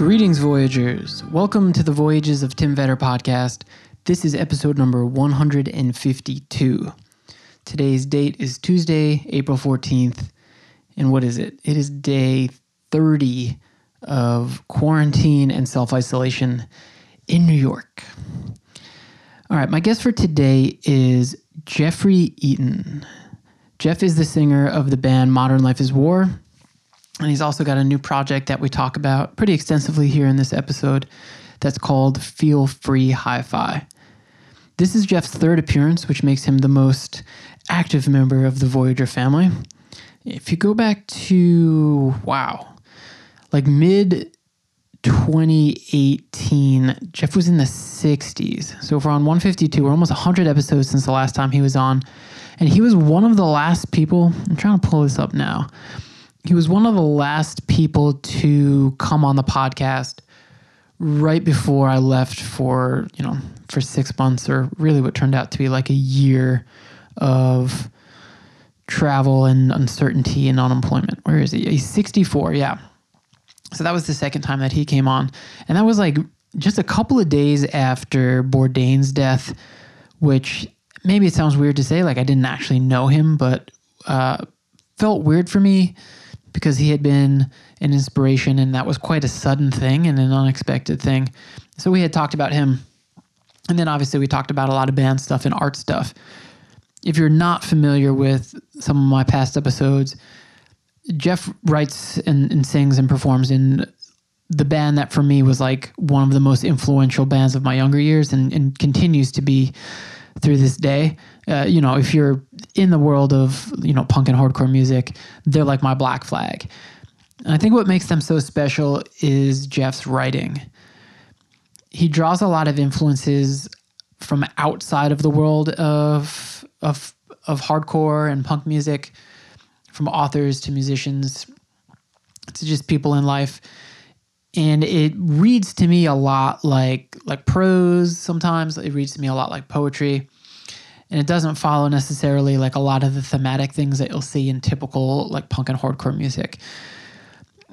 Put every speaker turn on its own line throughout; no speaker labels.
Greetings, Voyagers. Welcome to the Voyages of Tim Vetter podcast. This is episode number 152. Today's date is Tuesday, April 14th. And what is it? It is day 30 of quarantine and self isolation in New York. All right, my guest for today is Jeffrey Eaton. Jeff is the singer of the band Modern Life is War, and he's also got a new project that we talk about pretty extensively here in this episode that's called Feel Free Hi Fi. This is Jeff's third appearance, which makes him the most active member of the Voyager family. If you go back to, wow, like mid 2018, Jeff was in the 60s. So if we're on 152, we're almost 100 episodes since the last time he was on. And he was one of the last people, I'm trying to pull this up now he was one of the last people to come on the podcast right before I left for, you know, for six months or really what turned out to be like a year of travel and uncertainty and unemployment. Where is he? He's 64, yeah. So that was the second time that he came on. And that was like just a couple of days after Bourdain's death, which maybe it sounds weird to say, like I didn't actually know him, but uh, felt weird for me because he had been an inspiration and that was quite a sudden thing and an unexpected thing. So we had talked about him. And then obviously we talked about a lot of band stuff and art stuff. If you're not familiar with some of my past episodes, Jeff writes and, and sings and performs in the band that for me was like one of the most influential bands of my younger years and, and continues to be through this day. Uh, you know, if you're in the world of you know punk and hardcore music, they're like my black flag. And I think what makes them so special is Jeff's writing. He draws a lot of influences from outside of the world of of of hardcore and punk music, from authors to musicians to just people in life. And it reads to me a lot like like prose sometimes. It reads to me a lot like poetry and it doesn't follow necessarily like a lot of the thematic things that you'll see in typical like punk and hardcore music.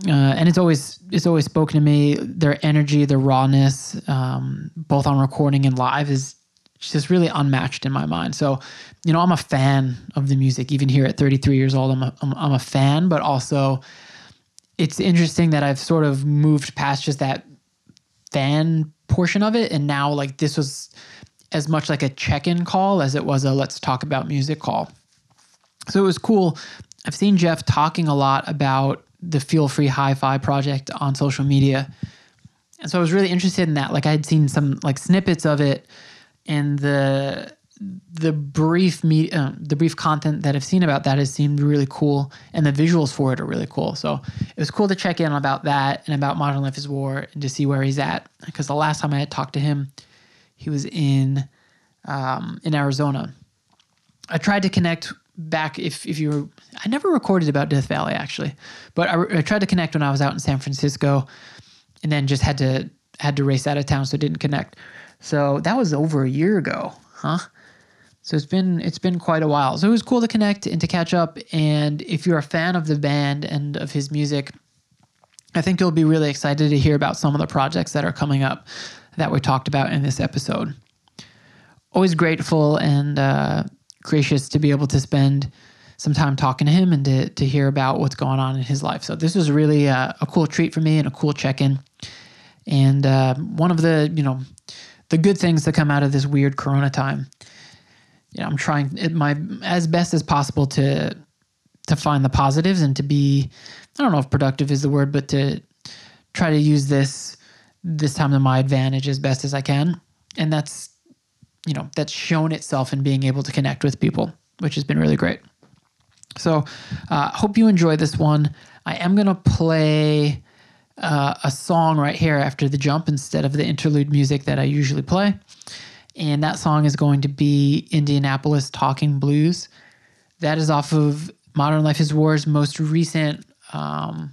Uh, and it's always it's always spoken to me. Their energy, their rawness, um, both on recording and live, is just really unmatched in my mind. So, you know, I'm a fan of the music. Even here at 33 years old, I'm a, I'm, I'm a fan. But also, it's interesting that I've sort of moved past just that fan portion of it, and now like this was as much like a check-in call as it was a let's talk about music call. So it was cool. I've seen Jeff talking a lot about the Feel Free Hi-Fi project on social media. And so I was really interested in that. Like I had seen some like snippets of it and the the brief me uh, the brief content that I've seen about that has seemed really cool and the visuals for it are really cool. So it was cool to check in about that and about Modern Life is War and to see where he's at because the last time I had talked to him he was in um, in Arizona. I tried to connect back if if you were I never recorded about Death Valley actually, but I, I, tried to connect when I was out in San Francisco, and then just had to had to race out of town, so it didn't connect. So that was over a year ago, huh? So it's been it's been quite a while. So it was cool to connect and to catch up. And if you're a fan of the band and of his music, I think you'll be really excited to hear about some of the projects that are coming up that we talked about in this episode. Always grateful and uh, gracious to be able to spend some time talking to him and to, to hear about what's going on in his life. So this was really a, a cool treat for me and a cool check-in. And uh, one of the, you know, the good things that come out of this weird Corona time. You know, I'm trying my as best as possible to to find the positives and to be, I don't know if productive is the word, but to try to use this this time to my advantage as best as I can. And that's, you know, that's shown itself in being able to connect with people, which has been really great. So, uh, hope you enjoy this one. I am going to play uh, a song right here after the jump instead of the interlude music that I usually play. And that song is going to be Indianapolis Talking Blues. That is off of Modern Life is War's most recent, um,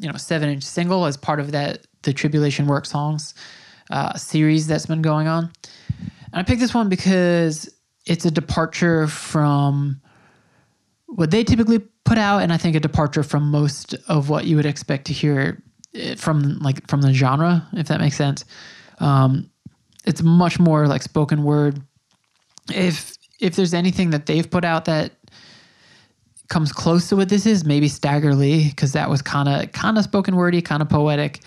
you know, seven inch single as part of that the Tribulation Work Songs uh, series that's been going on. And I picked this one because it's a departure from what they typically put out, and I think a departure from most of what you would expect to hear eh, from like from the genre, if that makes sense. Um, it's much more like spoken word. If if there's anything that they've put out that comes close to what this is, maybe Stagger Lee, because that was kind of kind of spoken wordy, kind of poetic,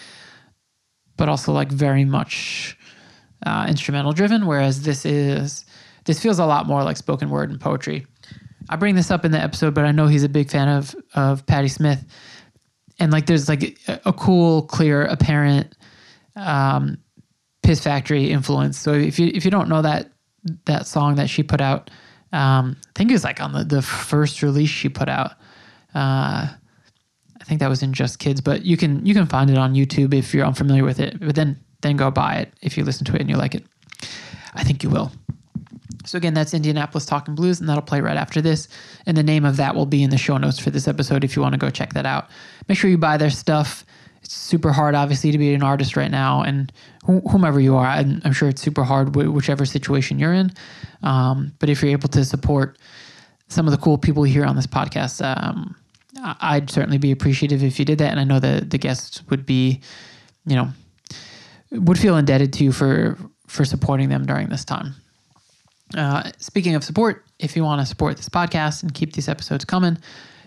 but also like very much uh, instrumental driven. Whereas this is this feels a lot more like spoken word and poetry. I bring this up in the episode, but I know he's a big fan of of Patti Smith, and like there's like a, a cool, clear, apparent um, Piss Factory influence. So if you if you don't know that that song that she put out, um, I think it was like on the the first release she put out. Uh, I think that was in Just Kids, but you can you can find it on YouTube if you're unfamiliar with it. But then then go buy it if you listen to it and you like it. I think you will. So again, that's Indianapolis Talking Blues, and that'll play right after this. And the name of that will be in the show notes for this episode if you want to go check that out. Make sure you buy their stuff. It's super hard, obviously, to be an artist right now, and wh- whomever you are, I'm, I'm sure it's super hard, wh- whichever situation you're in. Um, but if you're able to support some of the cool people here on this podcast, um, I'd certainly be appreciative if you did that. And I know that the guests would be, you know, would feel indebted to you for for supporting them during this time. Uh, speaking of support, if you want to support this podcast and keep these episodes coming,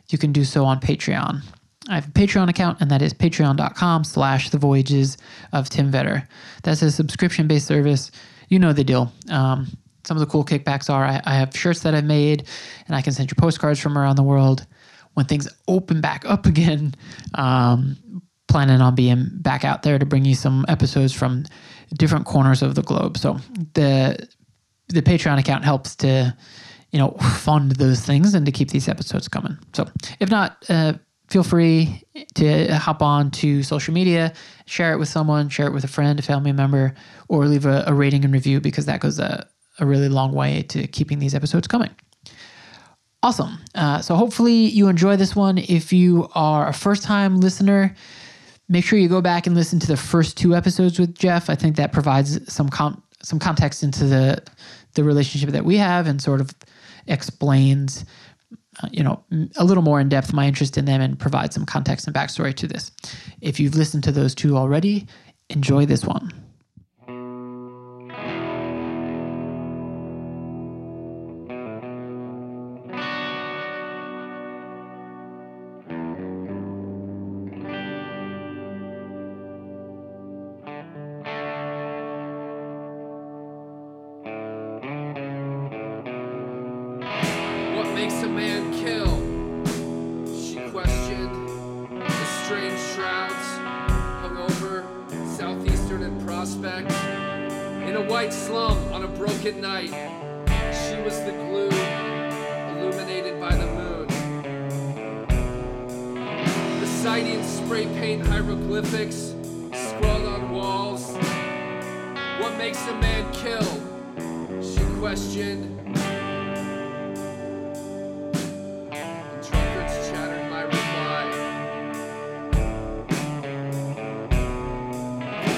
you can do so on Patreon. I have a Patreon account, and that is patreon.com slash the voyages of Tim Vetter. That's a subscription-based service. You know the deal. Um, some of the cool kickbacks are I, I have shirts that I've made, and I can send you postcards from around the world. When things open back up again, um, planning on being back out there to bring you some episodes from different corners of the globe. So the the Patreon account helps to, you know, fund those things and to keep these episodes coming. So if not, uh, feel free to hop on to social media, share it with someone, share it with a friend, a family member, or leave a, a rating and review because that goes a, a really long way to keeping these episodes coming. Awesome. Uh, so hopefully you enjoy this one. If you are a first time listener, make sure you go back and listen to the first two episodes with Jeff. I think that provides some some context into the the relationship that we have and sort of explains uh, you know a little more in depth my interest in them and provides some context and backstory to this. If you've listened to those two already, enjoy this one.
White slum on a broken night, she was the glue illuminated by the moon. The sightings spray paint hieroglyphics scrawled on walls. What makes a man kill? She questioned.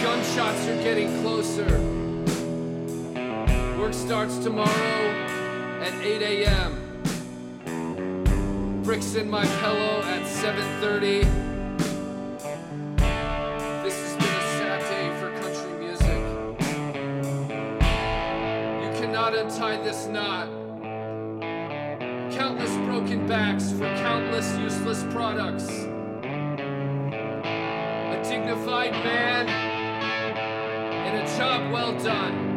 Gunshots are getting closer. Starts tomorrow at 8 a.m. Bricks in my pillow at 7:30. This has been a sad day for country music. You cannot untie this knot countless broken backs for countless useless products. A dignified man and a job well done.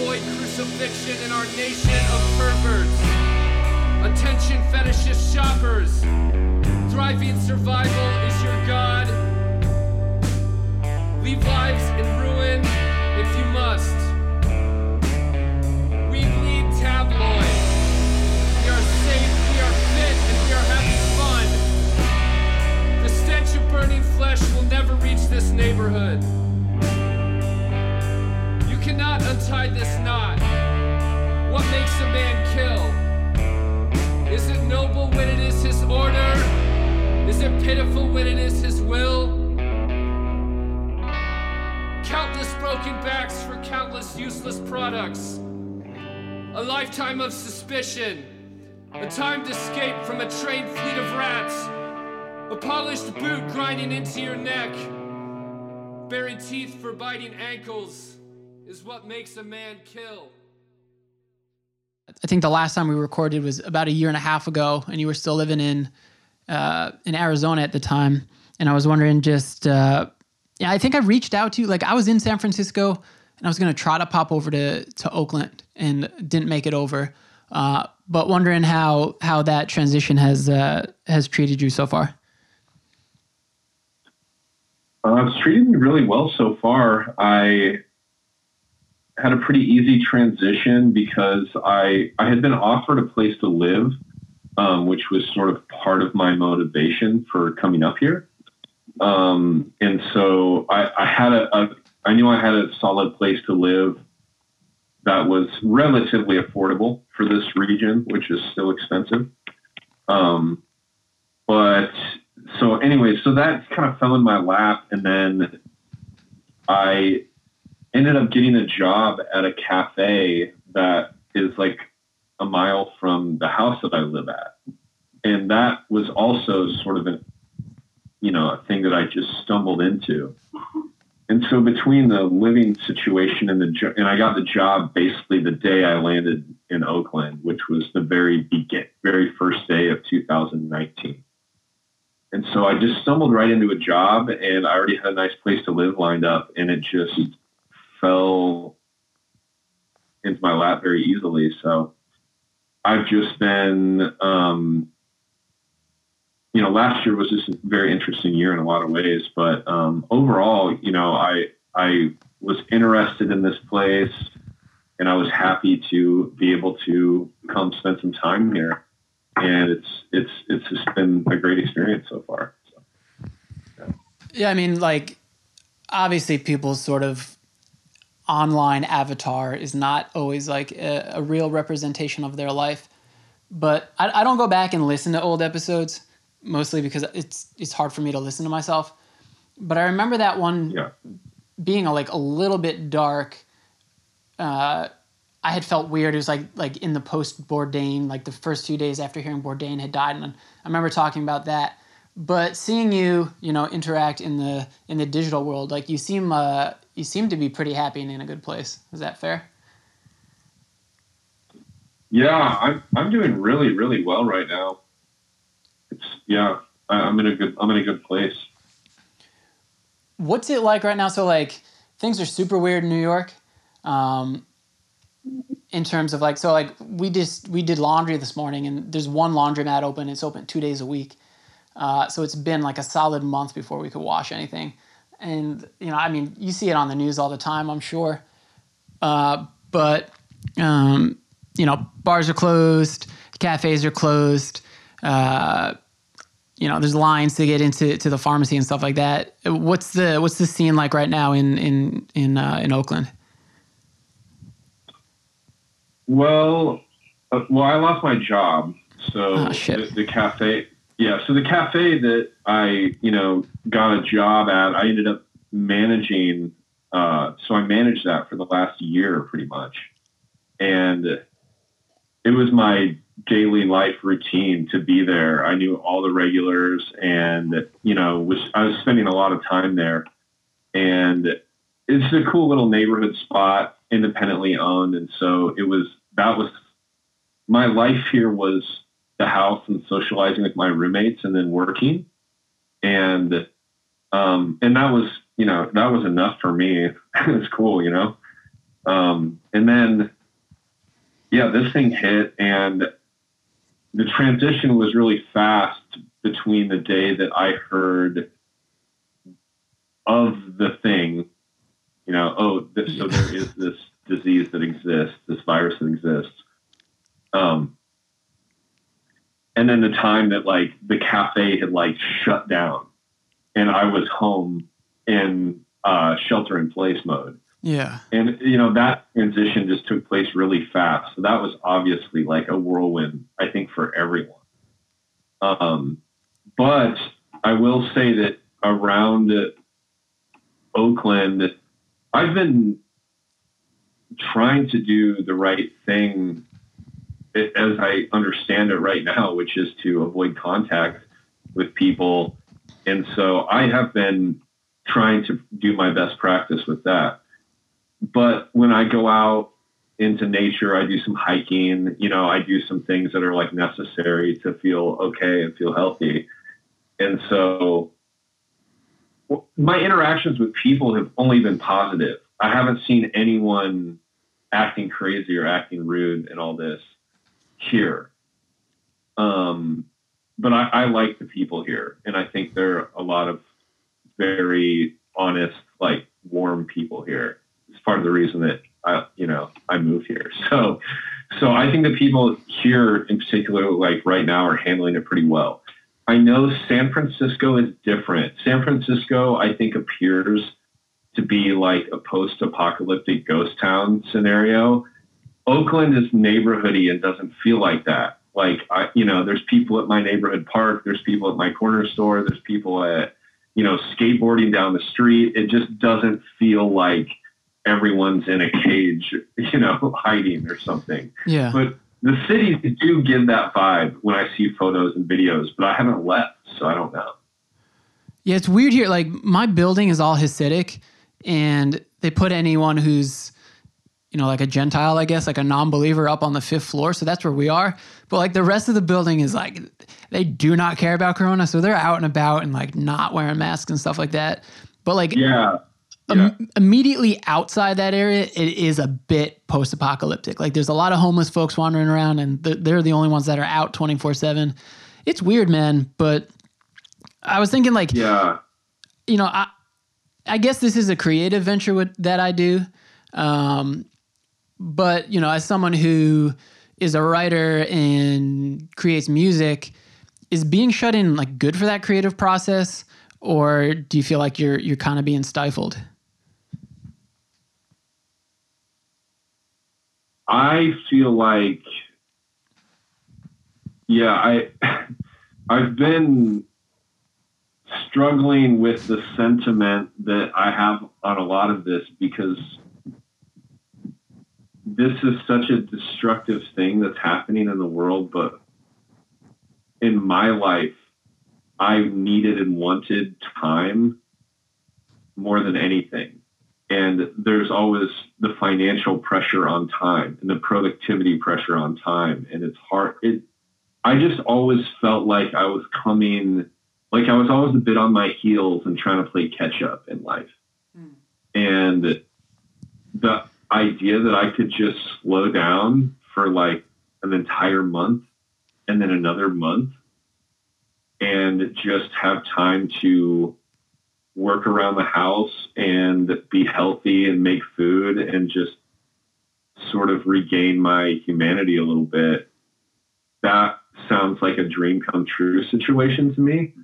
Avoid crucifixion in our nation of perverts. Attention fetishist shoppers. Thriving survival is your god. Leave lives in ruin if you must. We bleed tabloid. We are safe, we are fit, and we are having fun. The stench of burning flesh will never reach this neighborhood. Untie this knot. What makes a man kill? Is it noble when it is his order? Is it pitiful when it is his will? countless broken backs for countless countless useless products, a lifetime of suspicion, a timed escape from a trained fleet of rats, a polished boot grinding into your neck, buried teeth for biting ankles is what makes a man kill.
I think the last time we recorded was about a year and a half ago, and you were still living in uh, in Arizona at the time. And I was wondering, just uh, yeah, I think I reached out to you. Like I was in San Francisco, and I was gonna try to pop over to to Oakland, and didn't make it over. Uh, but wondering how how that transition has uh, has treated you so far.
Uh, it's treated me really well so far. I had a pretty easy transition because I I had been offered a place to live, um, which was sort of part of my motivation for coming up here. Um, and so I, I had a, a I knew I had a solid place to live that was relatively affordable for this region, which is still expensive. Um, but so anyway, so that kind of fell in my lap, and then I ended up getting a job at a cafe that is like a mile from the house that I live at. And that was also sort of an, you know, a thing that I just stumbled into. And so between the living situation and the and I got the job basically the day I landed in Oakland, which was the very begin, very first day of 2019. And so I just stumbled right into a job and I already had a nice place to live lined up and it just fell into my lap very easily. So I've just been, um, you know, last year was just a very interesting year in a lot of ways, but um, overall, you know, I I was interested in this place, and I was happy to be able to come spend some time here, and it's it's it's just been a great experience so far. So,
yeah. yeah, I mean, like obviously, people sort of online avatar is not always like a, a real representation of their life. But I, I, don't go back and listen to old episodes mostly because it's it's hard for me to listen to myself. But I remember that one
yeah.
being a, like a little bit dark. Uh, I had felt weird. It was like like in the post Bourdain, like the first few days after hearing Bourdain had died, and I remember talking about that. But seeing you, you know, interact in the in the digital world, like you seem uh, you seem to be pretty happy and in a good place. Is that fair?
Yeah, I'm I'm doing really really well right now. It's yeah, I'm in a good I'm in a good place.
What's it like right now? So like things are super weird in New York. Um, in terms of like so like we just we did laundry this morning and there's one laundromat open it's open two days a week uh, so it's been like a solid month before we could wash anything and you know, I mean, you see it on the news all the time, I'm sure. Uh, but um, you know, bars are closed, cafes are closed. Uh, you know, there's lines to get into to the pharmacy and stuff like that. What's the what's the scene like right now in in in uh, in Oakland?
Well, uh, well, I lost my job, so
oh,
the, the cafe yeah, so the cafe that I, you know, got a job at, I ended up managing. Uh, so I managed that for the last year, pretty much, and it was my daily life routine to be there. I knew all the regulars, and you know, was I was spending a lot of time there, and it's a cool little neighborhood spot, independently owned, and so it was that was my life here was the house and socializing with my roommates and then working. And um, and that was, you know, that was enough for me. it was cool, you know. Um, and then yeah, this thing hit and the transition was really fast between the day that I heard of the thing, you know, oh, this, so there is this disease that exists, this virus that exists. Um, and then the time that like the cafe had like shut down and I was home in uh, shelter in place mode.
Yeah.
And you know that transition just took place really fast. So that was obviously like a whirlwind, I think, for everyone. Um, but I will say that around Oakland, I've been trying to do the right thing as I understand it right now, which is to avoid contact with people. And so I have been trying to do my best practice with that. But when I go out into nature, I do some hiking, you know, I do some things that are like necessary to feel okay and feel healthy. And so my interactions with people have only been positive. I haven't seen anyone acting crazy or acting rude and all this here. Um, but I, I like the people here, and I think there are a lot of very honest, like warm people here. It's part of the reason that I, you know, I moved here. So, so I think the people here, in particular, like right now, are handling it pretty well. I know San Francisco is different. San Francisco, I think, appears to be like a post-apocalyptic ghost town scenario. Oakland is neighborhoody and doesn't feel like that. Like I, you know, there's people at my neighborhood park. There's people at my corner store. There's people at, you know, skateboarding down the street. It just doesn't feel like everyone's in a cage, you know, hiding or something.
Yeah.
But the cities do give that vibe when I see photos and videos, but I haven't left, so I don't know.
Yeah, it's weird here. Like my building is all Hasidic, and they put anyone who's, you know, like a Gentile, I guess, like a non-believer, up on the fifth floor. So that's where we are. But like the rest of the building is like, they do not care about Corona, so they're out and about and like not wearing masks and stuff like that. But like,
Yeah.
Im- immediately outside that area, it is a bit post apocalyptic. Like there's a lot of homeless folks wandering around, and th- they're the only ones that are out 24 7. It's weird, man. But I was thinking, like,
Yeah.
you know, I, I guess this is a creative venture with, that I do. Um, but, you know, as someone who is a writer and creates music, is being shut in like good for that creative process? Or do you feel like you're you're kind of being stifled?
I feel like, yeah, I, I've been struggling with the sentiment that I have on a lot of this because this is such a destructive thing that's happening in the world, but in my life, I needed and wanted time more than anything. And there's always the financial pressure on time and the productivity pressure on time. And it's hard it i just always felt like i was coming like i was always a bit on my heels and trying to play catch up in life. Hmm. And the idea that i could just slow down for like an entire month and then another month and just have time to work around the house and be healthy and make food and just sort of regain my humanity a little bit. That sounds like a dream come true situation to me.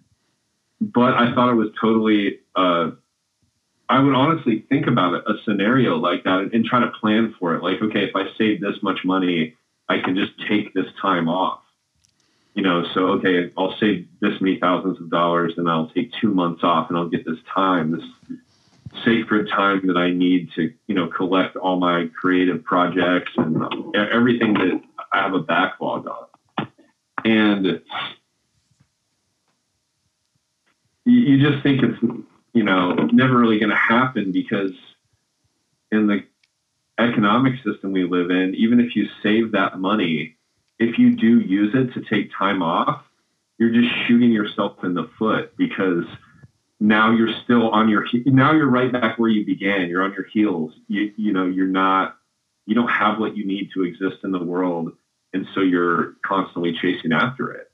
But I thought it was totally, uh, I would honestly think about a scenario like that and, try to plan for it. Like, okay, if I save this much money, I can just take this time off you know, so okay, I'll save this many thousands of dollars and I'll take two months off and I'll get this time, this sacred time that I need to, you know, collect all my creative projects and everything that I have a backlog on. And you just think it's, you know, never really going to happen because in the economic system we live in, even if you save that money, if you do use it to take time off, you're just shooting yourself in the foot because now you're still on your now you're right back where you began. You're on your heels. You you know you're not you don't have what you need to exist in the world, and so you're constantly chasing after it.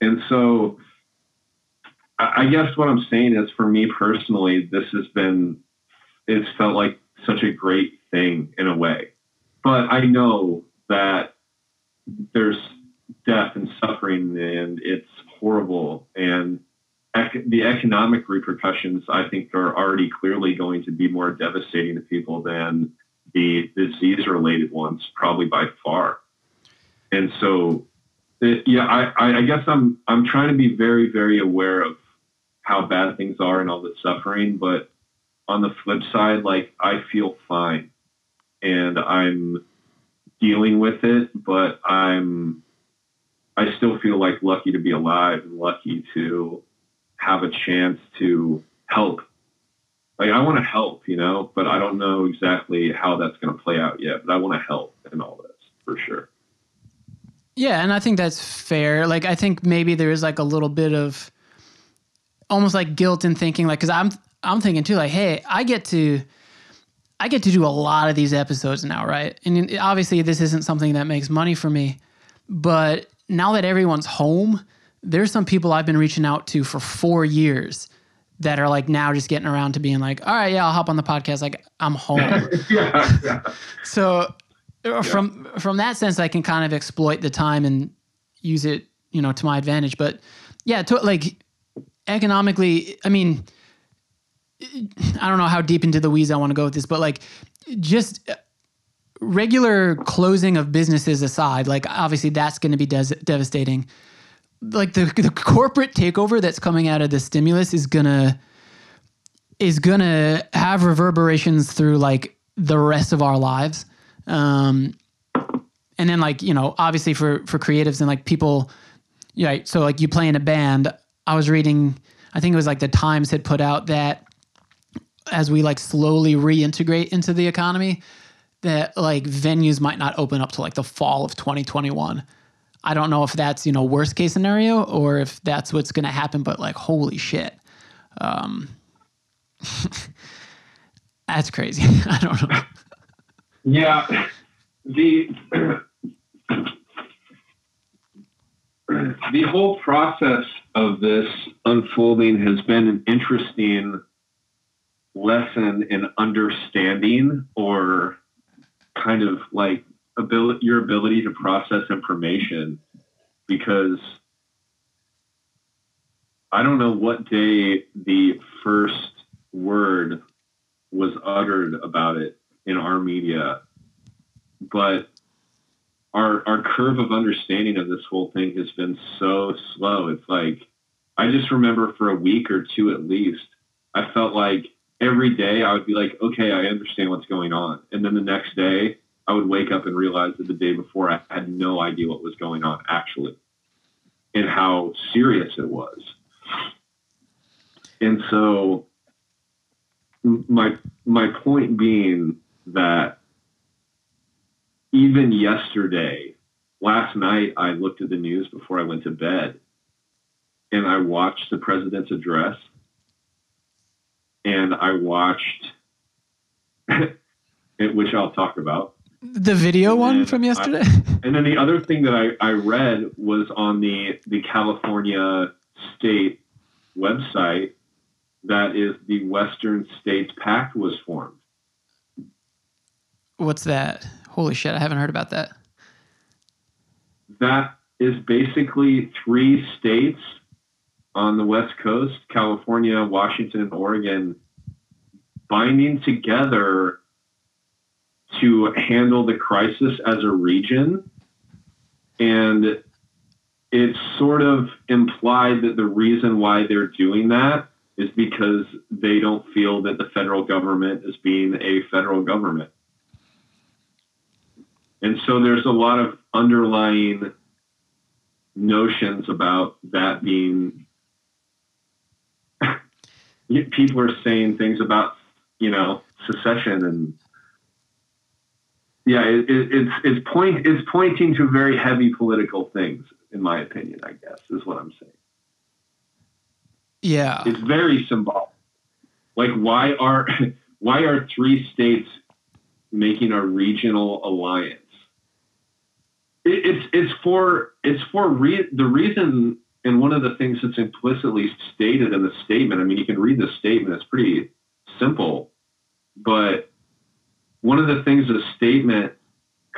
And so, I guess what I'm saying is, for me personally, this has been it's felt like such a great thing in a way, but I know that there's death and suffering and it's horrible. And ec- the economic repercussions i think are already clearly going to be more devastating to people than the disease related ones probably by far. And so it, yeah I, I guess i'm i'm trying to be very very aware of how bad things are and all the suffering but on the flip side like i feel fine and I'm dealing with it, but I'm I still feel like lucky to be alive and lucky to have a chance to help. Like I want to help, you know, but I don't know exactly how that's going to play out yet. But I want to help in all this for sure.
Yeah, and I think that's fair. Like I think maybe there is like a little bit of almost like guilt in thinking like cuz I'm I'm thinking too like hey, I get to I get to do a lot of these episodes now, right? And obviously this isn't something that makes money for me, but now that everyone's home, there's some people I've been reaching out to for 4 years that are like now just getting around to being like, "All right, yeah, I'll hop on the podcast like I'm home."
yeah, yeah.
So uh, from from that sense, I can kind of exploit the time and use it, you know, to my advantage. But yeah, to, like economically, I mean, I don't know how deep into the weeds I want to go with this, but like just regular closing of businesses aside, like obviously that's going to be des- devastating. Like the the corporate takeover that's coming out of the stimulus is gonna is gonna have reverberations through like the rest of our lives. Um, and then like you know obviously for for creatives and like people yeah so like you play in a band i was reading i think it was like the times had put out that as we like slowly reintegrate into the economy that like venues might not open up to like the fall of 2021 i don't know if that's you know worst case scenario or if that's what's going to happen but like holy shit um that's crazy. I don't know.
Yeah, the the whole process of this unfolding has been an interesting lesson in understanding or kind of like ability your ability to process information because I don't know what day the first word was uttered about it in our media, but our our curve of understanding of this whole thing has been so slow. It's like I just remember for a week or two at least, I felt like every day I would be like, okay, I understand what's going on, and then the next day I would wake up and realize that the day before I had no idea what was going on actually, and how serious it was. And so my my point being that even yesterday, last night, I looked at the news before I went to bed and I watched the president's address and I watched, which I'll talk about.
the video one
then
from
I-
yesterday
And then the other thing that I, I read was on the, the California state website that is the Western States Pact was formed.
what's that holy shit i haven't heard about that
that is basically three states on the West Coast California, Washington, and Oregon binding together to handle the crisis as a region. And it's sort of implied that the reason why they're doing that is because they don't feel that the federal government is being a federal government. And so there's a lot of underlying notions about that being people are saying things about you know secession and yeah it, it, it's it's point it's pointing to very heavy political things in my opinion i guess is what i'm saying.
Yeah.
It's very symbolic. Like why are why are three states making a regional alliance it, it's it's for it's for re- the reason and one of the things that's implicitly stated in the statement i mean you can read the statement it's pretty simple but one of the things the statement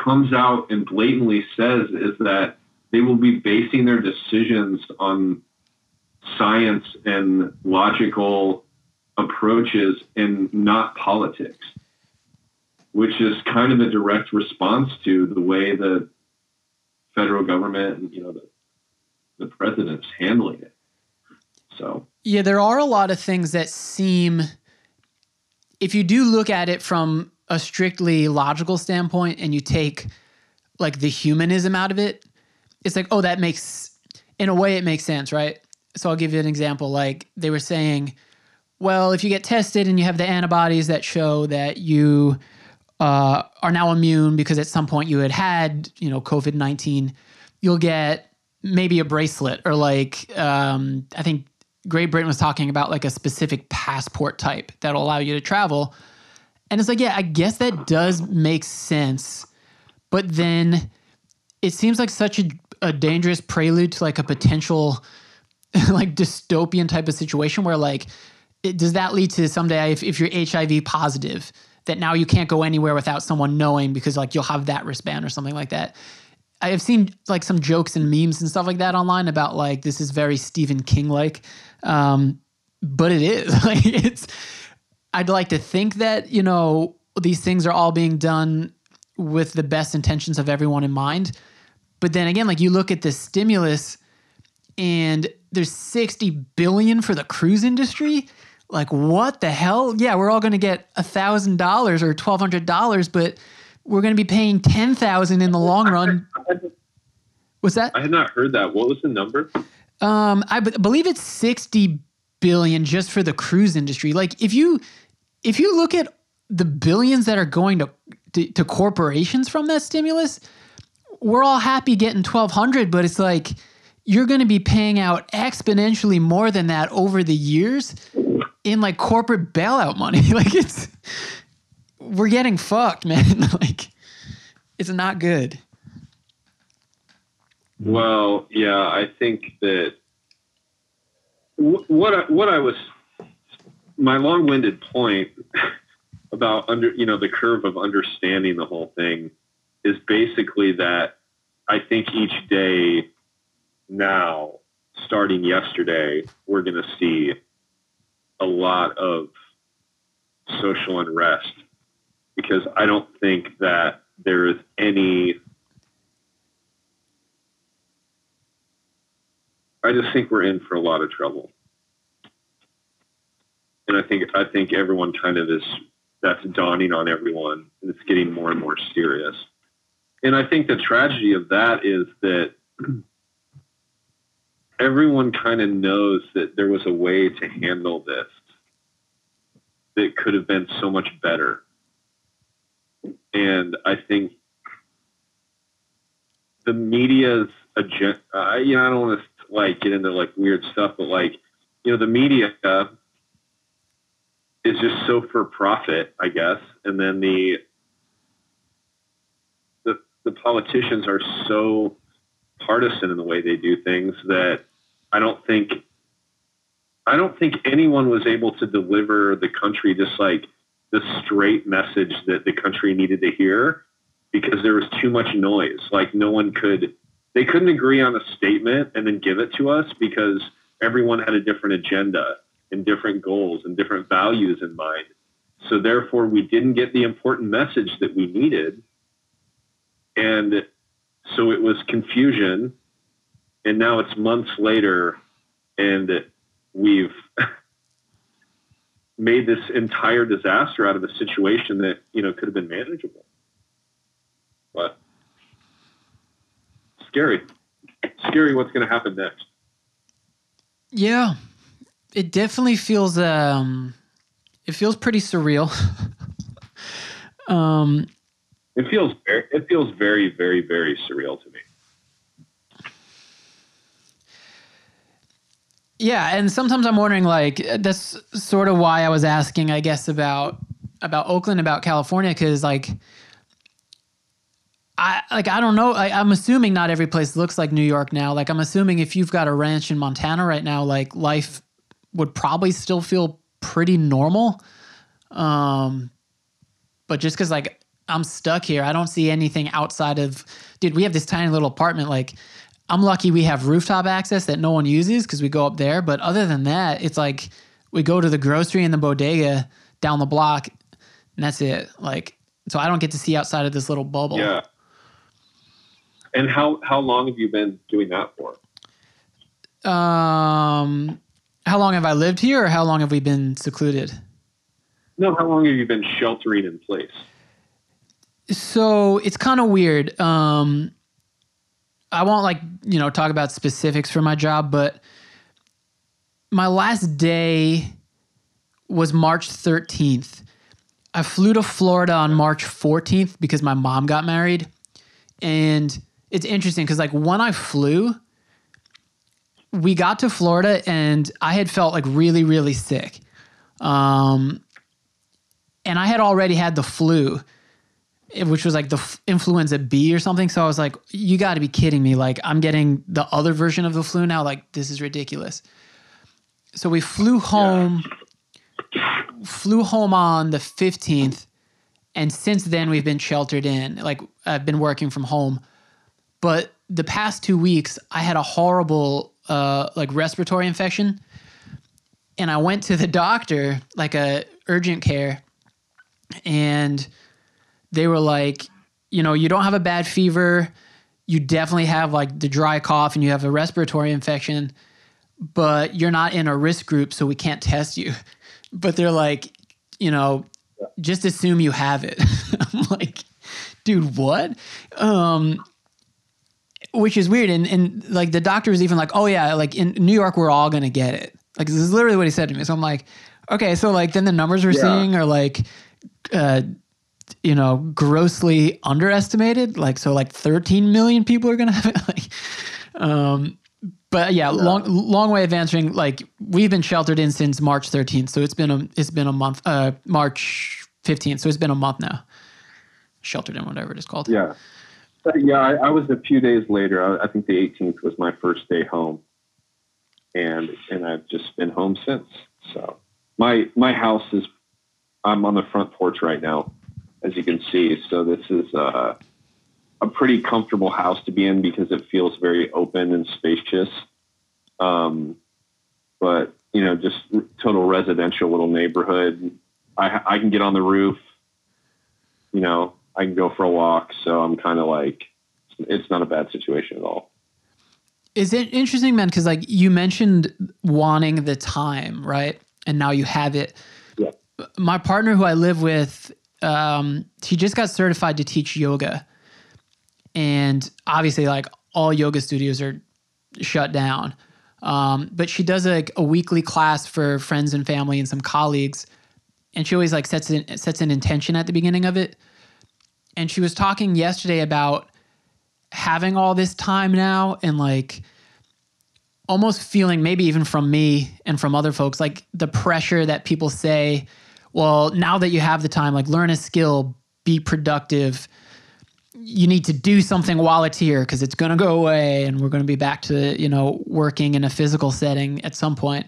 comes out and blatantly says is that they will be basing their decisions on science and logical approaches and not politics which is kind of a direct response to the way the federal government and you know the, the president's handling it so
Yeah, there are a lot of things that seem, if you do look at it from a strictly logical standpoint and you take like the humanism out of it, it's like, oh, that makes in a way it makes sense, right? So I'll give you an example. Like they were saying, well, if you get tested and you have the antibodies that show that you uh, are now immune because at some point you had had, you know, COVID nineteen, you'll get maybe a bracelet or like um, I think Great Britain was talking about like a specific passport type that'll allow you to travel. And it's like, yeah, I guess that does make sense. But then it seems like such a, a dangerous prelude to like a potential like dystopian type of situation where like it, does that lead to someday if, if you're HIV positive that now you can't go anywhere without someone knowing because like you'll have that wristband or something like that. I have seen like some jokes and memes and stuff like that online about like this is very Stephen King like, um, but it is like it's. I'd like to think that you know these things are all being done with the best intentions of everyone in mind, but then again, like you look at the stimulus, and there's sixty billion for the cruise industry. Like what the hell? Yeah, we're all going to get a thousand dollars or twelve hundred dollars, but we're going to be paying 10,000 in the long run. What's that?
I had not heard that. What was the number?
Um, I b- believe it's 60 billion just for the cruise industry. Like if you if you look at the billions that are going to to, to corporations from that stimulus, we're all happy getting 1200, but it's like you're going to be paying out exponentially more than that over the years in like corporate bailout money. like it's we're getting fucked, man. like it's not good.
Well, yeah, I think that wh- what I, what I was my long-winded point about under you know the curve of understanding the whole thing is basically that I think each day now, starting yesterday, we're going to see a lot of social unrest because I don't think that there is any. I just think we're in for a lot of trouble, and I think I think everyone kind of is. That's dawning on everyone, and it's getting more and more serious. And I think the tragedy of that is that everyone kind of knows that there was a way to handle this that could have been so much better and I think the media's agenda. Uh, you know, I don't want to like get into like weird stuff, but like you know, the media is just so for profit, I guess, and then the the the politicians are so partisan in the way they do things that I don't think I don't think anyone was able to deliver the country just like the straight message that the country needed to hear because there was too much noise. Like no one could, they couldn't agree on a statement and then give it to us because everyone had a different agenda and different goals and different values in mind. So therefore, we didn't get the important message that we needed. And so it was confusion. And now it's months later and we've made this entire disaster out of a situation that you know could have been manageable. But scary, scary. What's going to happen next?
Yeah, it definitely feels. Um, it feels pretty surreal. um,
it feels very, it feels very, very, very surreal to me.
Yeah, and sometimes I'm wondering, like, that's sort of why I was asking, I guess, about about Oakland, about California, because like, I like I don't know. I, I'm assuming not every place looks like New York now. Like, I'm assuming if you've got a ranch in Montana right now, like life would probably still feel pretty normal. Um, but just because like I'm stuck here, I don't see anything outside of, dude. We have this tiny little apartment, like I'm lucky we have rooftop access that no one uses because we go up there. But other than that, it's like we go to the grocery and the bodega down the block, and that's it. Like, so I don't get to see outside of this little bubble.
Yeah. And how how long have you been doing that for?
Um, how long have I lived here, or how long have we been secluded?
No, how long have you been sheltering in place?
So it's kind of weird. Um, I won't like you know talk about specifics for my job, but my last day was March 13th. I flew to Florida on March 14th because my mom got married, and it's interesting because like when I flew, we got to Florida and I had felt like really really sick, um, and I had already had the flu which was like the f- influenza B or something. So I was like, you got to be kidding me. Like, I'm getting the other version of the flu now. Like, this is ridiculous. So we flew home, flew home on the 15th. And since then, we've been sheltered in. Like, I've been working from home. But the past two weeks, I had a horrible, uh, like, respiratory infection. And I went to the doctor, like a urgent care, and they were like, you know, you don't have a bad fever. You definitely have like the dry cough and you have a respiratory infection, but you're not in a risk group, so we can't test you. But they're like, you know, just assume you have it. I'm like, dude, what? Um, which is weird. And, and like the doctor was even like, oh yeah, like in New York, we're all gonna get it. Like this is literally what he said to me. So I'm like, okay, so like then the numbers we're
Yeah.
seeing are like, uh, you know, grossly underestimated. Like so, like 13 million people are gonna have it. Like, um, but yeah, long long way of answering. Like we've been sheltered in since March 13th, so it's been a it's been a month. Uh, March 15th, so it's been a month now. Sheltered in, whatever it is called.
Yeah. Yeah, I, I was a few days later. I, I think the 18th was my first day home, and and I've just been home since. So my my house is. I'm on the front porch right now, as you can see. So this is uh, a pretty comfortable house to be in because it feels very open and spacious. Um, but you know, just total residential little neighborhood. I I can get on the roof. You know, I can go for a walk. So I'm kind of like, it's not a bad situation at all.
Is it interesting, man? Because like you mentioned wanting the time, right? And now you have it.
Yeah.
My partner, who I live with, um, just got certified to teach yoga, and obviously, like all yoga studios are shut down. Um, but she does like a weekly class for friends and family and some colleagues, and she always like sets in, sets an intention at the beginning of it. And she was talking yesterday about having all this time now and like almost feeling maybe even from me and from other folks like the pressure that people say well now that you have the time like learn a skill be productive. You need to do something while it's here because it's going to go away and we're going to be back to you know working in a physical setting at some point.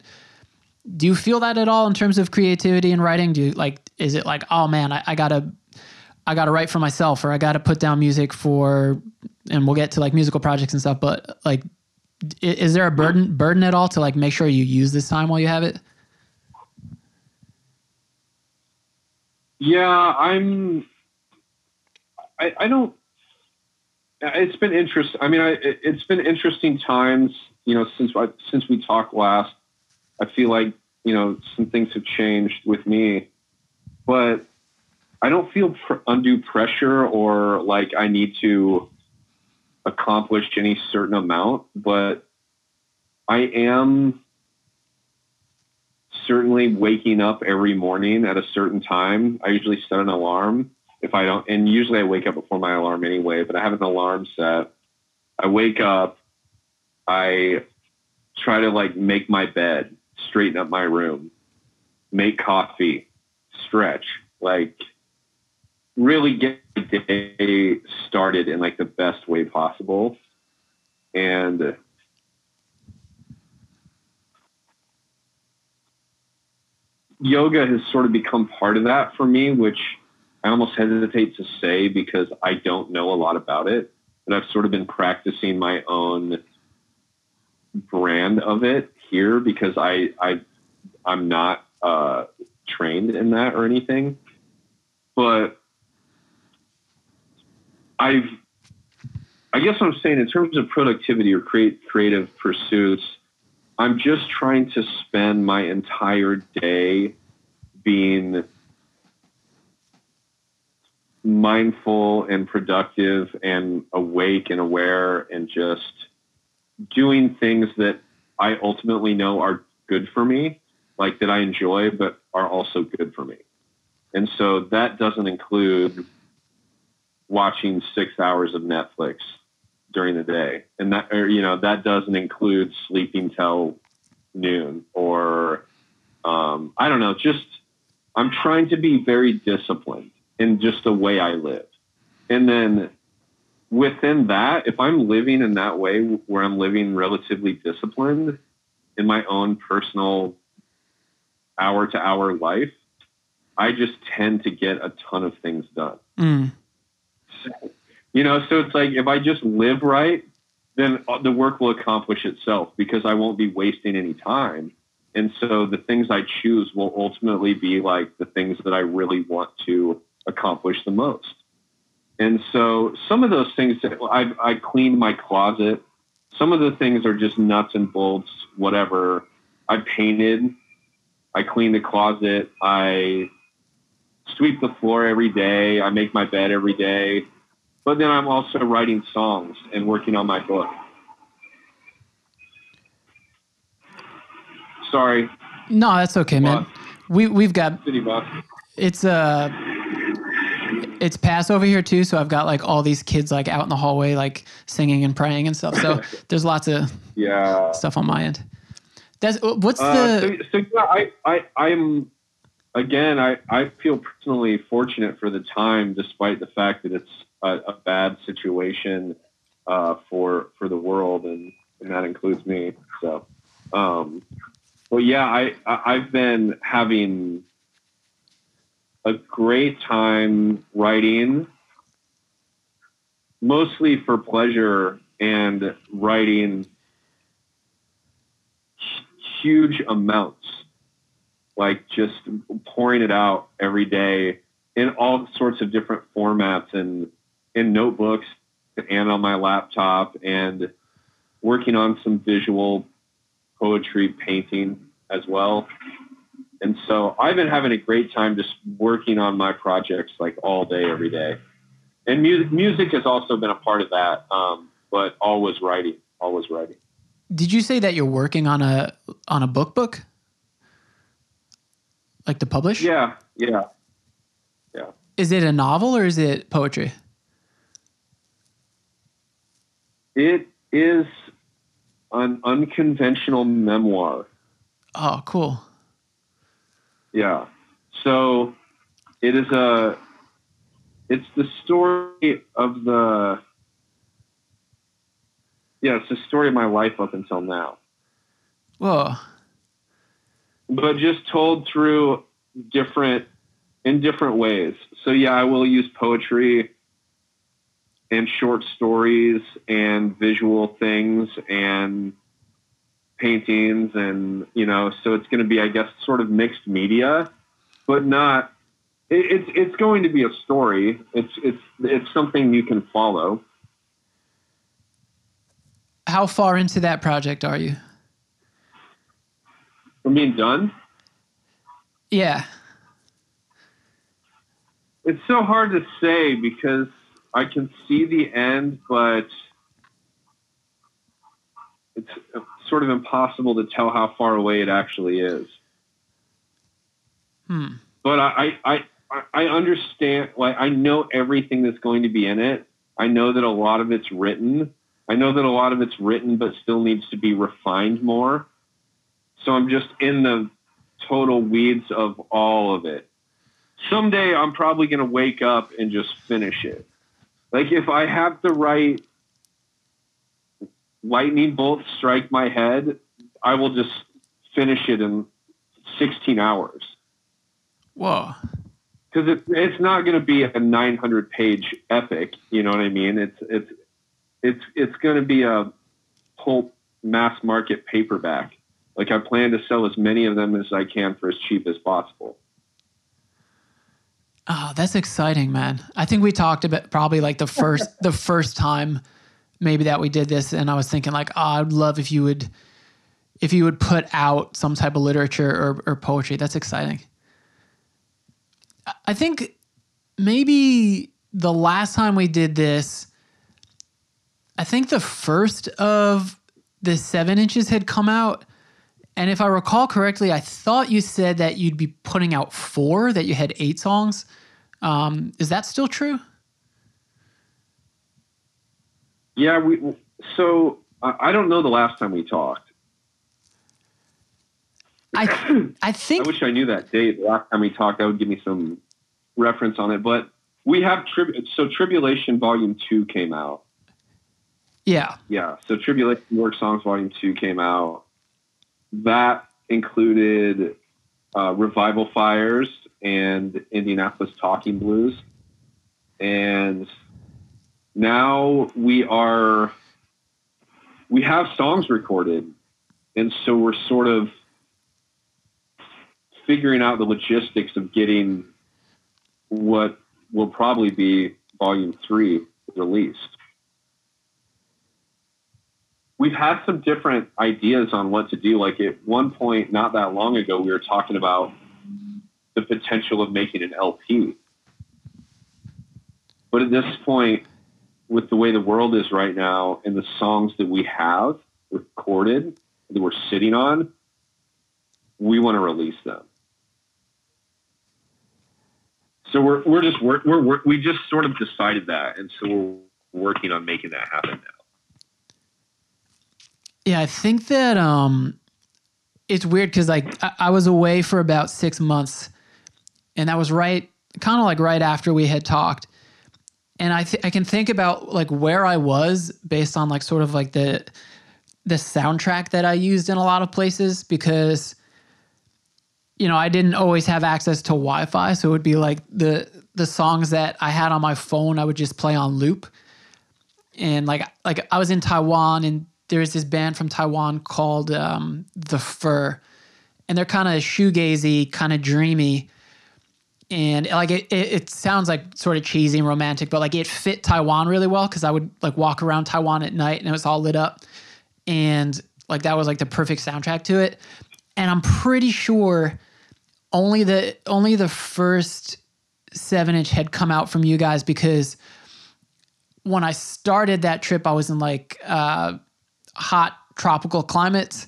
Do you feel that at all in terms of creativity and writing? Do you like is it like oh man i, I gotta i gotta write for myself or i gotta put down music for and we'll get to like musical projects and stuff but like is there a burden burden at all to like make sure you use this time while you have it
Yeah, I'm. I, I don't. It's been interesting. I mean, I, it- it's been interesting times. You know, since I, since we talked last, I feel like you know some things have changed with me, but I don't feel pr- undue pressure or like I need to accomplish any certain amount. But I am certainly waking up every morning at a certain time. I usually set an alarm if I don't, and usually I wake up before my alarm anyway, but I have an alarm set. I wake up, I try to like make my bed, straighten up my room, make coffee, stretch, like really get the day started in like the best way possible. And yoga has sort of become part of that for me, which I almost hesitate to say because I don't know a lot about it. But I've sort of been practicing my own brand of it here because I, I I'm not uh, trained in that or anything. But I've I guess I'm saying in terms of productivity or create creative pursuits, I'm just trying to spend my entire day being mindful and productive and awake and aware and just doing things that I ultimately know are good for me, like that I enjoy, but are also good for me. And so that doesn't include watching six hours of Netflix during the day. And that, or, you know, that doesn't include sleeping till noon or, um, I don't know, just, I'm trying to be very disciplined in just the way I live. And then within that, if I'm living in that way where I'm living relatively disciplined in my own personal hour to hour life, I just tend to get a ton of things done.
Mm.
You know, so it's like if I just live right, then uh, the work will accomplish itself because I won't be wasting any time. And so the things I choose will ultimately be like the things that I really want to accomplish the most. And so some of those things, that I, I cleaned my closet. Some of the things are just nuts and bolts, whatever. I painted. I clean the closet. I sweep the floor every day. I make my bed every day. But then I'm also writing songs and working on my book. Sorry,
No, that's okay, man. We we've got
city bus.
it's uh it's Passover here too, so I've got like all these kids like out in the hallway like singing and praying and stuff. So there's lots of
Yeah.
stuff on my end. That's what's
Uh,
the
so, so yeah, I, I, I'm again, I, I feel personally fortunate for the time, despite the fact that it's a, a bad situation uh, for for the world, and, and that includes me. So, um, well, yeah, I, I I've been having a great time writing, mostly for pleasure and writing huge amounts, like just pouring it out every day in all sorts of different formats and in notebooks and on my laptop and working on some visual poetry painting as well. And so I've been having a great time just working on my projects like all day, every day. And music, music has also been a part of that, um, but always writing, always writing.
Did you say that you're working on a on a book book? Like to publish?
Yeah, yeah, yeah.
Is it a novel or is it poetry?
It is an unconventional memoir.
Oh, cool.
Yeah. So it is a it's the story of the yeah, it's the story of my life up until now.
Whoa.
But just told through different in different ways. So yeah, I will use poetry and short stories and visual things and paintings and you know so it's going to be i guess sort of mixed media but not it, it's it's going to be a story it's it's it's something you can follow
How far into that project are you?
from being done
Yeah.
it's so hard to say because i can see the end but it's sort of impossible to tell how far away it actually is
Hmm.
but I, I, I, I understand, like, I know everything that's going to be in it. I know that a lot of it's written. I know that a lot of it's written, but still needs to be refined more. So I'm just in the total weeds of all of it. Someday I'm probably going to wake up and just finish it. Like, if I have the right lightning bolt strike my head, I will just finish it in 16 hours
Whoa.
because it's it's not going to be a 900 page epic. You know what I mean? It's it's it's it's going to be a pulp mass market paperback. Like I plan to sell as many of them as I can for as cheap as possible.
Oh, that's exciting, man. I think we talked about probably like the first the first time maybe that we did this and I was thinking like, oh, I'd love if you would if you would put out some type of literature or, or poetry. That's exciting. I- think maybe the last time we did this, I think the first of the seven inches had come out. And if I recall correctly, I thought you said that you'd be putting out four, that you had eight songs. Um, is that still true?
Yeah, we. So I don't know the last time we talked.
I I think I
wish I knew that date. The last time we talked, that would give me some reference on it. But we have trib- so Tribulation Volume Two came out.
yeah.
Yeah, so Tribulation Work Songs Volume Two came out. That included uh, Revival Fires and Indianapolis Talking Blues, and now we are we have songs recorded, and so we're sort of figuring out the logistics of getting what will probably be Volume Three released we've had some different ideas on what to do. Like at one point, not that long ago, we were talking about the potential of making an LP. But at this point, with the way the world is right now and the songs that we have recorded that we're sitting on, we want to release them. So we're, we're just we're, we're we just sort of decided that, and so we're working on making that happen now.
Yeah, I think that um, it's weird because like I, I was away for about six months, and that was right, kind of like right after we had talked, and I th- I can think about like where I was based on like sort of like the the soundtrack that I used in a lot of places because you know I didn't always have access to Wi-Fi, so it would be like the the songs that I had on my phone I would just play on loop, and like like I was in Taiwan and there's this band from Taiwan called um, The Fur, and they're kind of shoegazy, kind of dreamy, and like it, it, it sounds like sort of cheesy and romantic, but like it fit Taiwan really well because I would like walk around Taiwan at night and it was all lit up, and like that was like the perfect soundtrack to it, and I'm pretty sure only the only the first seven inch had come out from you guys because when I started that trip, I was in like uh, hot tropical climates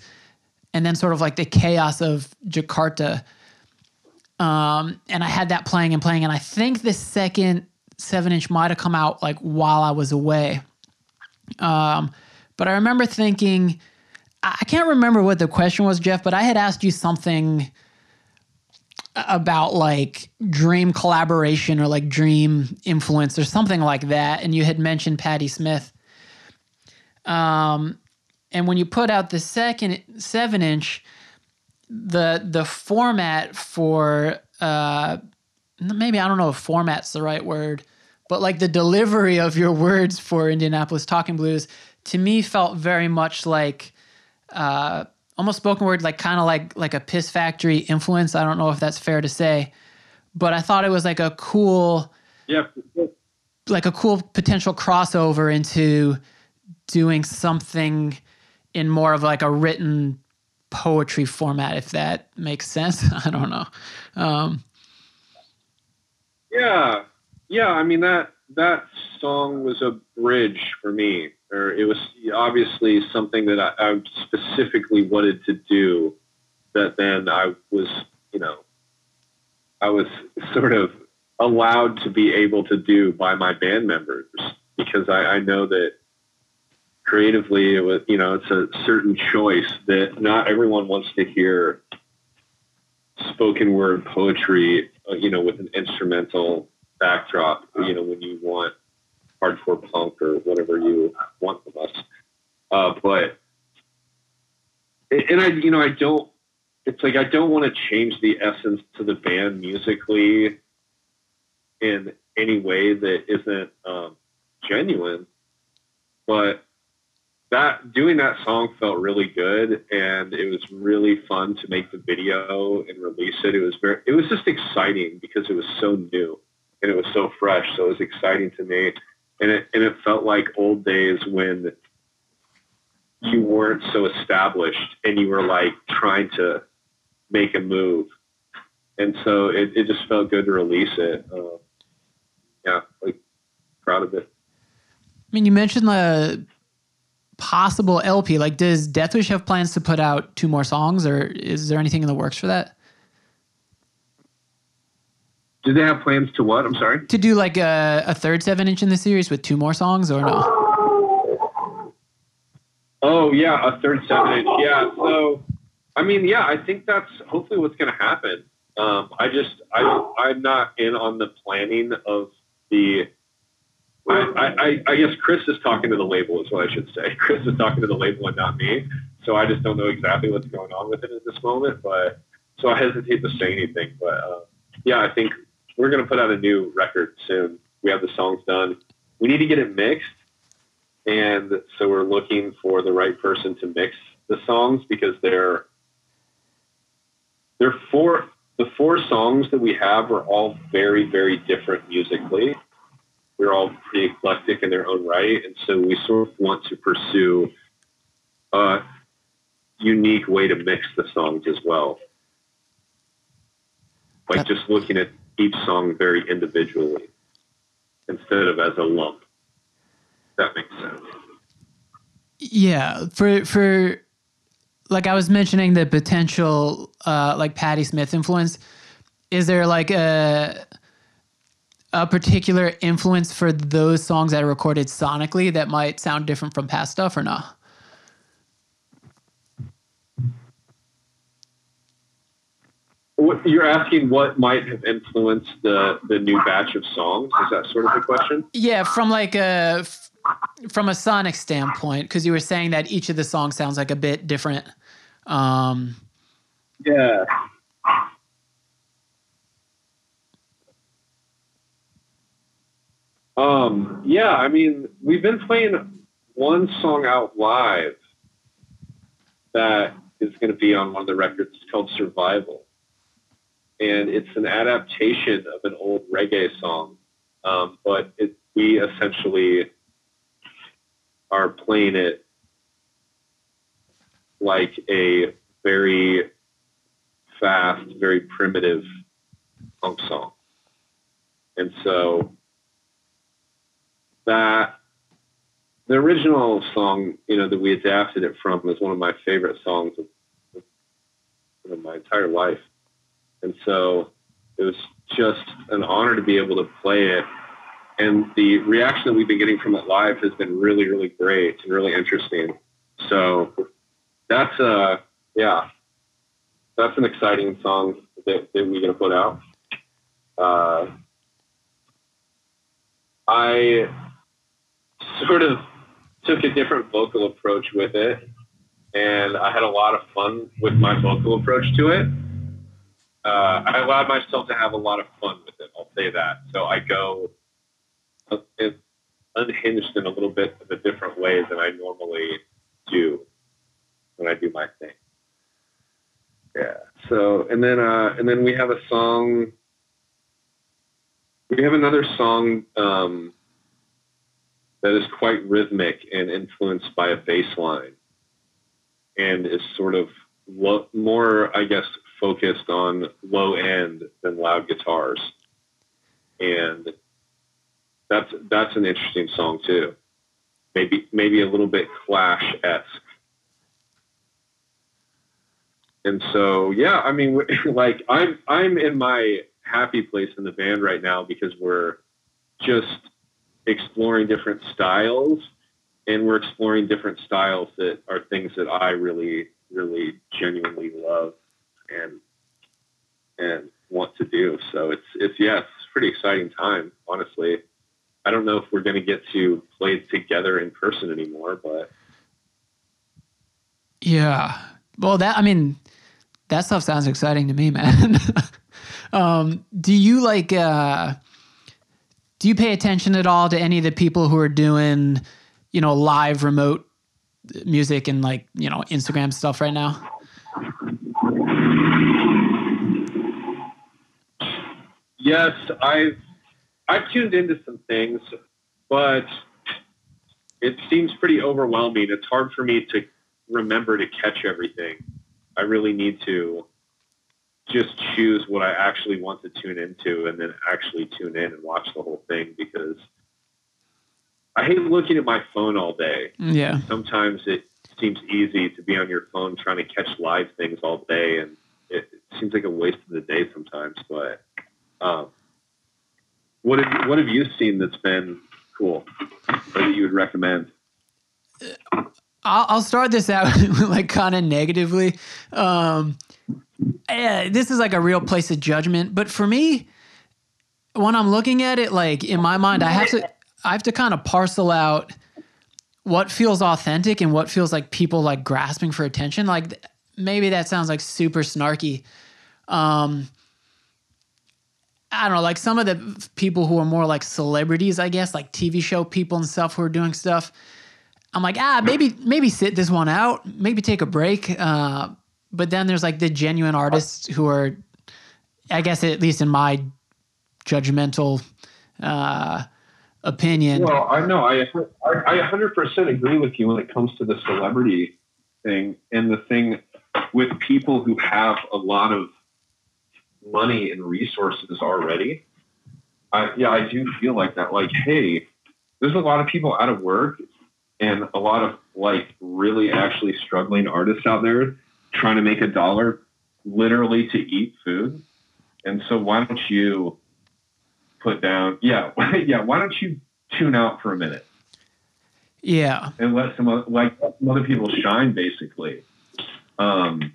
and then sort of like the chaos of Jakarta. Um, and I had that playing and playing. And I think the second seven inch might have come out like while I was away. Um, but I remember thinking, I can't remember what the question was, Jeff, but I had asked you something about like dream collaboration or like dream influence or something like that. And you had mentioned Patti Smith. Um, and when you put out the second seven inch, the the format for uh, maybe I don't know if format's the right word, but like the delivery of your words for Indianapolis Talking Blues to me felt very much like uh, almost spoken word, like kind of like like a Piss Factory influence. I don't know if that's fair to say, but I thought it was like a cool
Yeah,
like a cool potential crossover into doing something in more of like a written poetry format if that makes sense i don't know um,
Yeah, yeah. I mean that that song was a bridge for me, or it was obviously something that I, I specifically wanted to do. That then I was, you know, I was sort of allowed to be able to do by my band members because I, I know that creatively it was, you know, it's a certain choice that not everyone wants to hear spoken word poetry, uh, you know, with an instrumental backdrop, you know, when you want hardcore punk or whatever you want from us. Uh, but, and I, you know, I don't, it's like I don't want to change the essence to the band musically in any way that isn't um, genuine. But that doing that song felt really good and it was really fun to make the video and release it. It was very it was just exciting because it was so new and it was so fresh so it was exciting to me. And it and it felt like old days when you weren't so established and you were like trying to make a move. And so it, it just felt good to release it. Uh, yeah like proud of it.
I mean, you mentioned the possible LP. Like, does Deathwish have plans to put out two more songs, or is there anything in the works for that?
Do they have plans to what? I'm sorry.
To do like a, a third seven inch in the series with two more songs, or no?
Oh yeah, a third seven inch. Yeah. So, I mean, yeah, I think that's hopefully what's going to happen. Um, I just, I I'm not in on the planning of the. I, I, I guess Chris is talking to the label, is what I should say. Chris is talking to the label and not me. So I just don't know exactly what's going on with it at this moment. But so I hesitate to say anything. But uh, yeah, I think we're going to put out a new record soon. We have the songs done. We need to get it mixed. And so we're looking for the right person to mix the songs because they're they're four the four songs that we have are all very, very different musically. We're all pretty eclectic in their own right. And so we sort of want to pursue a unique way to mix the songs as well. Like just looking at each song very individually instead of as a lump. That makes sense.
Yeah, for for like I was mentioning the potential uh, like Patti Smith influence. Is there like a a particular influence for those songs that are recorded sonically that might sound different from past stuff or not?
What, you're asking what might have influenced the the new batch of songs? Is that sort of the question?
Yeah, from like a from a sonic standpoint, because you were saying that each of the songs sounds like a bit different. Um,
yeah. Um, yeah, I mean, we've been playing one song out live that is going to be on one of the records. It's called Survival. And it's an adaptation of an old reggae song. Um, but it, we essentially are playing it like a very fast, very primitive punk song. And so that the original song, you know, that we adapted it from was one of my favorite songs of, of my entire life. And so it was just an honor to be able to play it. And the reaction that we've been getting from it live has been really, really great and really interesting. So that's uh yeah, that's an exciting song that, that we're gonna put out. Uh, I sort of took a different vocal approach with it, and I had a lot of fun with my vocal approach to it. Uh, I allowed myself to have a lot of fun with it. I'll say that. So I go uh, unhinged in a little bit of a different way than I normally do when I do my thing. Yeah. So and then uh, and then we have a song. We have another song um, that is quite rhythmic and influenced by a bass line, and is sort of lo- more, I guess, focused on low end than loud guitars, and that's that's an interesting song too. Maybe maybe a little bit Clash esque and so yeah i mean like i'm i'm in my happy place in the band right now because we're just exploring different styles and we're exploring different styles that are things that i really really genuinely love and and want to do so it's it's yeah it's a pretty exciting time honestly i don't know if we're going to get to play together in person anymore but
yeah well that i mean that stuff sounds exciting to me, man. um, do you like? Uh, do you pay attention at all to any of the people who are doing, you know, live remote music and like you know Instagram stuff right now?
Yes, I've I've tuned into some things, but it seems pretty overwhelming. It's hard for me to remember to catch everything. I really need to just choose what I actually want to tune into and then actually tune in and watch the whole thing because I hate looking at my phone all day.
Yeah.
Sometimes it seems easy to be on your phone trying to catch live things all day, and it, it seems like a waste of the day sometimes. But um, what have what have you seen that's been cool or that you would recommend?
I'll, I'll start this out like kind of negatively. Um, eh, this is like a real place of judgment, but for me, when I'm looking at it, like in my mind, I have to I have to kind of parcel out what feels authentic and what feels like people like grasping for attention. Like maybe that sounds like super snarky. Um, I don't know, like some of the people who are more like celebrities, I guess, like TV show people and stuff who are doing stuff. I'm like, ah, maybe maybe sit this one out, maybe take a break. Uh, but then there's like the genuine artists who are, I guess, at least in my judgmental uh, opinion.
Well, I know I I I 100% agree with you when it comes to the celebrity thing and the thing with people who have a lot of money and resources already. I yeah, I do feel like that. Like, hey, there's a lot of people out of work and a lot of like really actually struggling artists out there trying to make a dollar literally to eat food. And so why don't you put down yeah, yeah, why don't you tune out for a minute
yeah,
and let some oth- like some other people shine basically. Um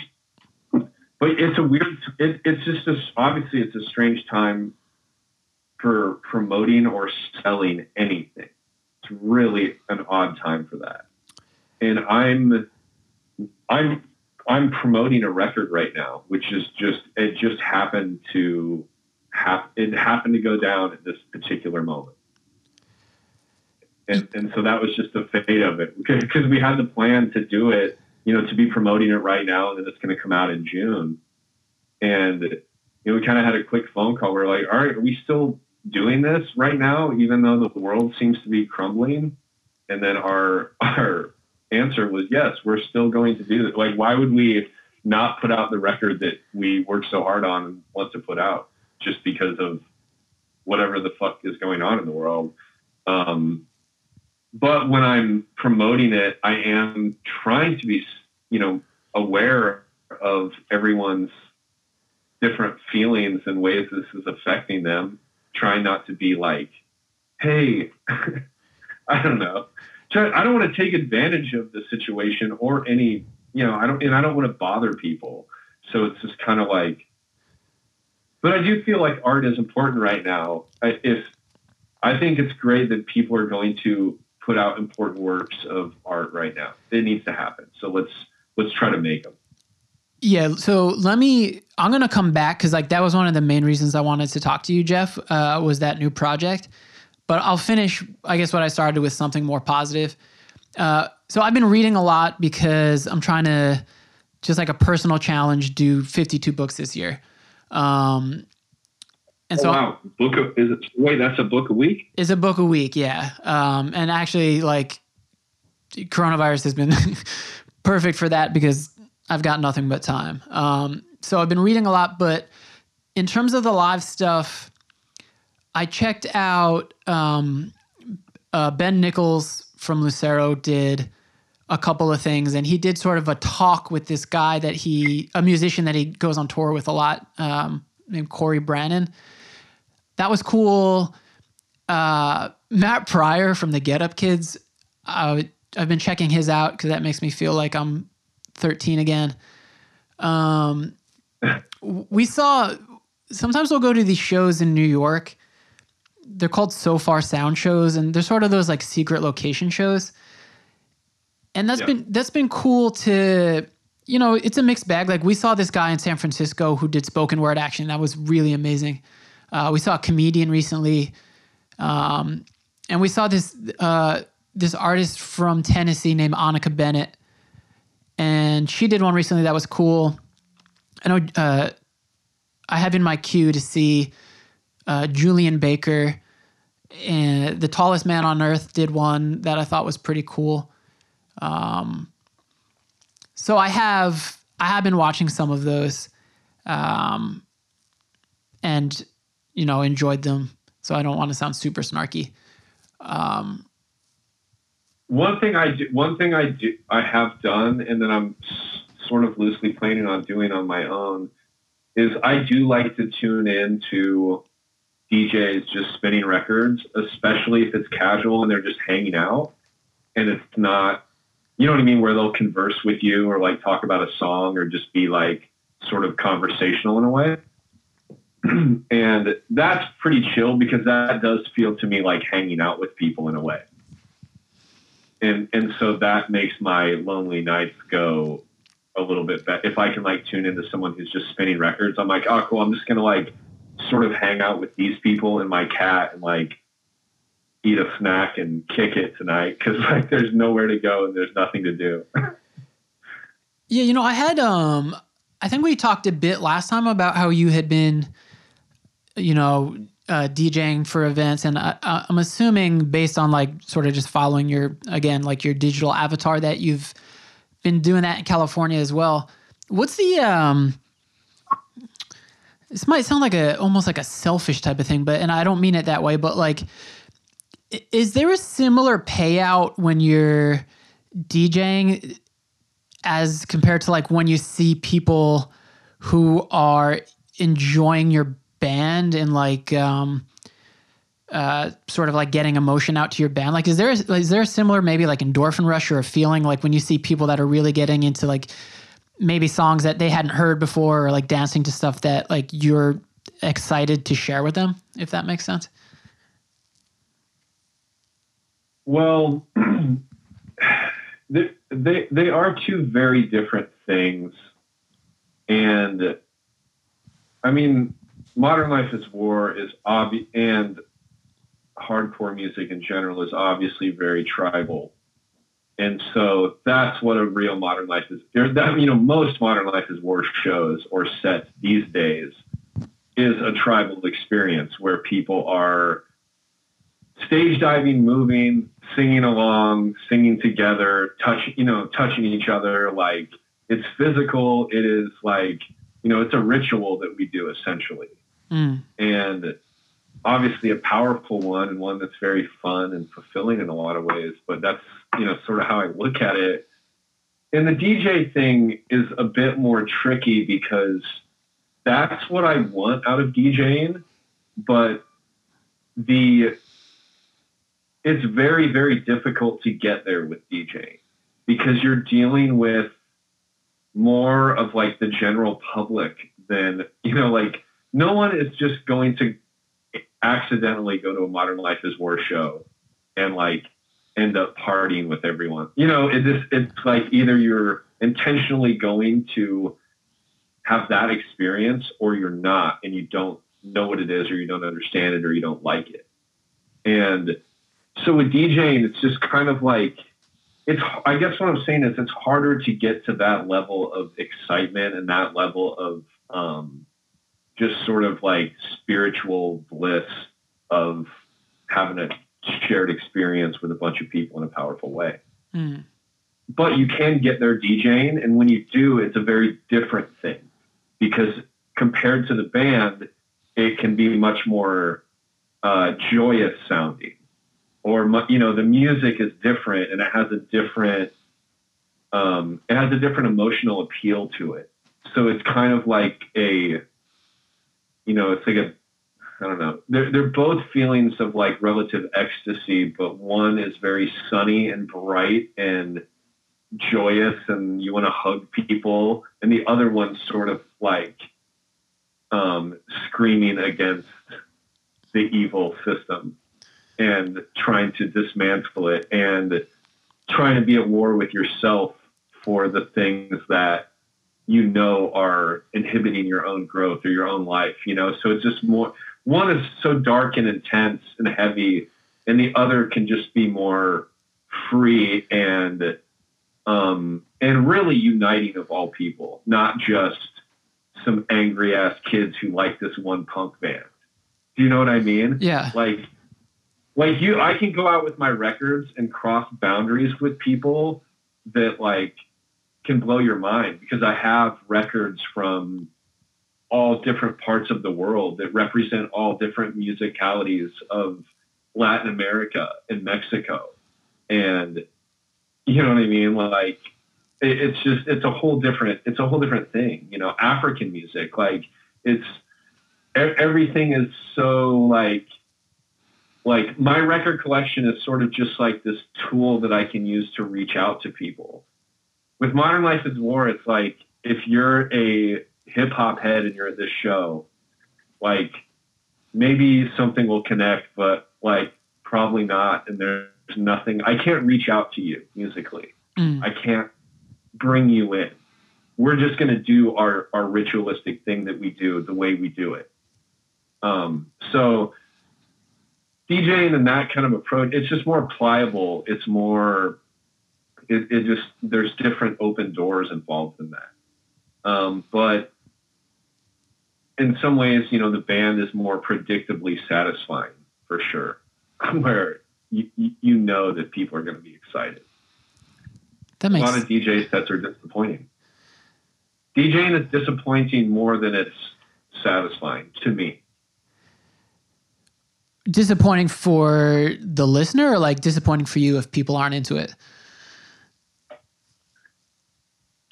but it's a weird it, it's just a, obviously it's a strange time for promoting or selling anything it's really an odd time for that and i'm i'm i'm promoting a record right now which is just it just happened to have it happened to go down at this particular moment. And and so that was just the fate of it because we had the plan to do it you know to be promoting it right now and then it's going to come out in june. And you know we kind of had a quick phone call. We're like all right are we still doing this right now even though the world seems to be crumbling? And then our our answer was yes we're still going to do it like why would we not put out the record that we worked so hard on and want to put out just because of whatever the fuck is going on in the world um, but when I'm promoting it, I am trying to be, you know, aware of everyone's different feelings and ways this is affecting them. Trying not to be like, hey, I don't know. I don't want to take advantage of the situation or any, you know, I don't, and I don't want to bother people. So it's just kind of like, but I do feel like art is important right now. I, if I think it's great that people are going to put out important works of art right now. It needs to happen. So let's let's try to make them.
Yeah, so let me. I'm gonna come back because like that was one of the main reasons I wanted to talk to you, Jeff. Uh, was that new project? But I'll finish. I guess what I started with something more positive. Uh, so I've been reading a lot because I'm trying to just like a personal challenge do 52 books this year. Um, and so
oh, wow, book of, is it? Wait, that's a book a week.
It's a book a week, yeah. Um, and actually, like, coronavirus has been perfect for that because I've got nothing but time. Um, so I've been reading a lot, but in terms of the live stuff, I checked out um, uh, Ben Nichols from Lucero did a couple of things, and he did sort of a talk with this guy that he, a musician that he goes on tour with a lot, um, named Cory Branan. That was cool. Uh, Matt Pryor from the Get Up Kids, I, I've been checking his out because that makes me feel like I'm 13 again. Um, we saw sometimes we'll go to these shows in New York. They're called Sofar Sound shows, and they're sort of those like secret location shows. And that's
Yeah.
been that's been cool to you know it's a mixed bag. Like we saw this guy in San Francisco who did spoken word action. That was really amazing. Uh, we saw a comedian recently, um, and we saw this uh, this artist from Tennessee named Annika Bennett, and she did one recently that was cool. I know uh, I have in my queue to see uh, Julien Baker, and the tallest man on earth did one that I thought was pretty cool. Um, so I have I have been watching some of those, um, and you know enjoyed them. So I don't want to sound super snarky. Um,
one thing I do, one thing I do, I have done, and then I'm sort of loosely planning on doing on my own, is I do like to tune in to DJs just spinning records, especially if it's casual and they're just hanging out, and it's not, you know what I mean, where they'll converse with you or like talk about a song or just be like sort of conversational in a way. and that's pretty chill because that does feel to me like hanging out with people in a way and and so that makes my lonely nights go a little bit better. If I can like tune into someone who's just spinning records, I'm like, oh, cool. I'm just gonna like sort of hang out with these people and my cat and like eat a snack and kick it tonight because like there's nowhere to go and there's nothing to do.
Yeah, you know, I had um I think we talked a bit last time about how you had been you know, uh, DJing for events, and I, I'm assuming based on like sort of just following your again like your digital avatar that you've been doing that in California as well. What's the um? This might sound like a almost like a selfish type of thing, but and I don't mean it that way, but like, is there a similar payout when you're DJing as compared to like when you see people who are enjoying your band and like um uh sort of like getting emotion out to your band? Like is there a, is there a similar maybe like endorphin rush or a feeling like when you see people that are really getting into like maybe songs that they hadn't heard before or like dancing to stuff that like you're excited to share with them if that makes sense?
Well, they, they they are two very different things, and I mean, modern life is war is obvious, and hardcore music in general is obviously very tribal, and so that's what a real modern life is. There, that you know, most modern life is war shows or sets these days is a tribal experience where people are stage diving, moving, singing along, singing together, touch, you know, touching each other. Like it's physical. It is like, you know, it's a ritual that we do essentially.
Mm.
And obviously a powerful one and one that's very fun and fulfilling in a lot of ways. But that's, you know, sort of how I look at it. And the DJ thing is a bit more tricky because that's what I want out of DJing, but the it's very very difficult to get there with DJing because you're dealing with more of like the general public than you know like no one is just going to accidentally go to a modern life is war show and like end up partying with everyone you know it just it's like either you're intentionally going to have that experience or you're not and you don't know what it is or you don't understand it or you don't like it and so with DJing, it's just kind of like it's. I guess what I'm saying is it's harder to get to that level of excitement and that level of um, just sort of like spiritual bliss of having a shared experience with a bunch of people in a powerful way.
Mm.
But you can get there DJing, and when you do, it's a very different thing because compared to the band, it can be much more uh, joyous sounding or you know the music is different and it has a different um, it has a different emotional appeal to it so it's kind of like a you know it's like a i don't know. They're, they're both feelings of like relative ecstasy but one is very sunny and bright and joyous and you want to hug people and the other one's sort of like um, screaming against the evil system and trying to dismantle it and trying to be at war with yourself for the things that you know are inhibiting your own growth or your own life you know? So it's just more one is so dark and intense and heavy and the other can just be more free and um and really uniting of all people not just some angry ass kids who like this one punk band. Do you know what i mean?
Yeah.
Like like you i can go out with my records and cross boundaries with people that like can blow your mind because i have records from all different parts of the world that represent all different musicalities of latin america and mexico and You know what I mean? Like it, it's just it's a whole different it's a whole different thing. You know, African music like it's everything is so like like my record collection is sort of just like this tool that I can use to reach out to people. With Modern Life is War, it's like if you're a hip hop head and you're at this show, like maybe something will connect, but like probably not. And there's nothing, I can't reach out to you musically.
Mm.
I can't bring you in. We're just going to do our, our ritualistic thing that we do the way we do it. Um, so DJing and that kind of approach, it's just more pliable. It's more, it, it just, there's different open doors involved in that. Um, but in some ways, you know, the band is more predictably satisfying for sure, where you, you know that people are going to be excited.
That makes A
lot of DJ sets are disappointing. DJing is disappointing more than it's satisfying to me.
disappointing for the listener or like disappointing for you if people aren't into it.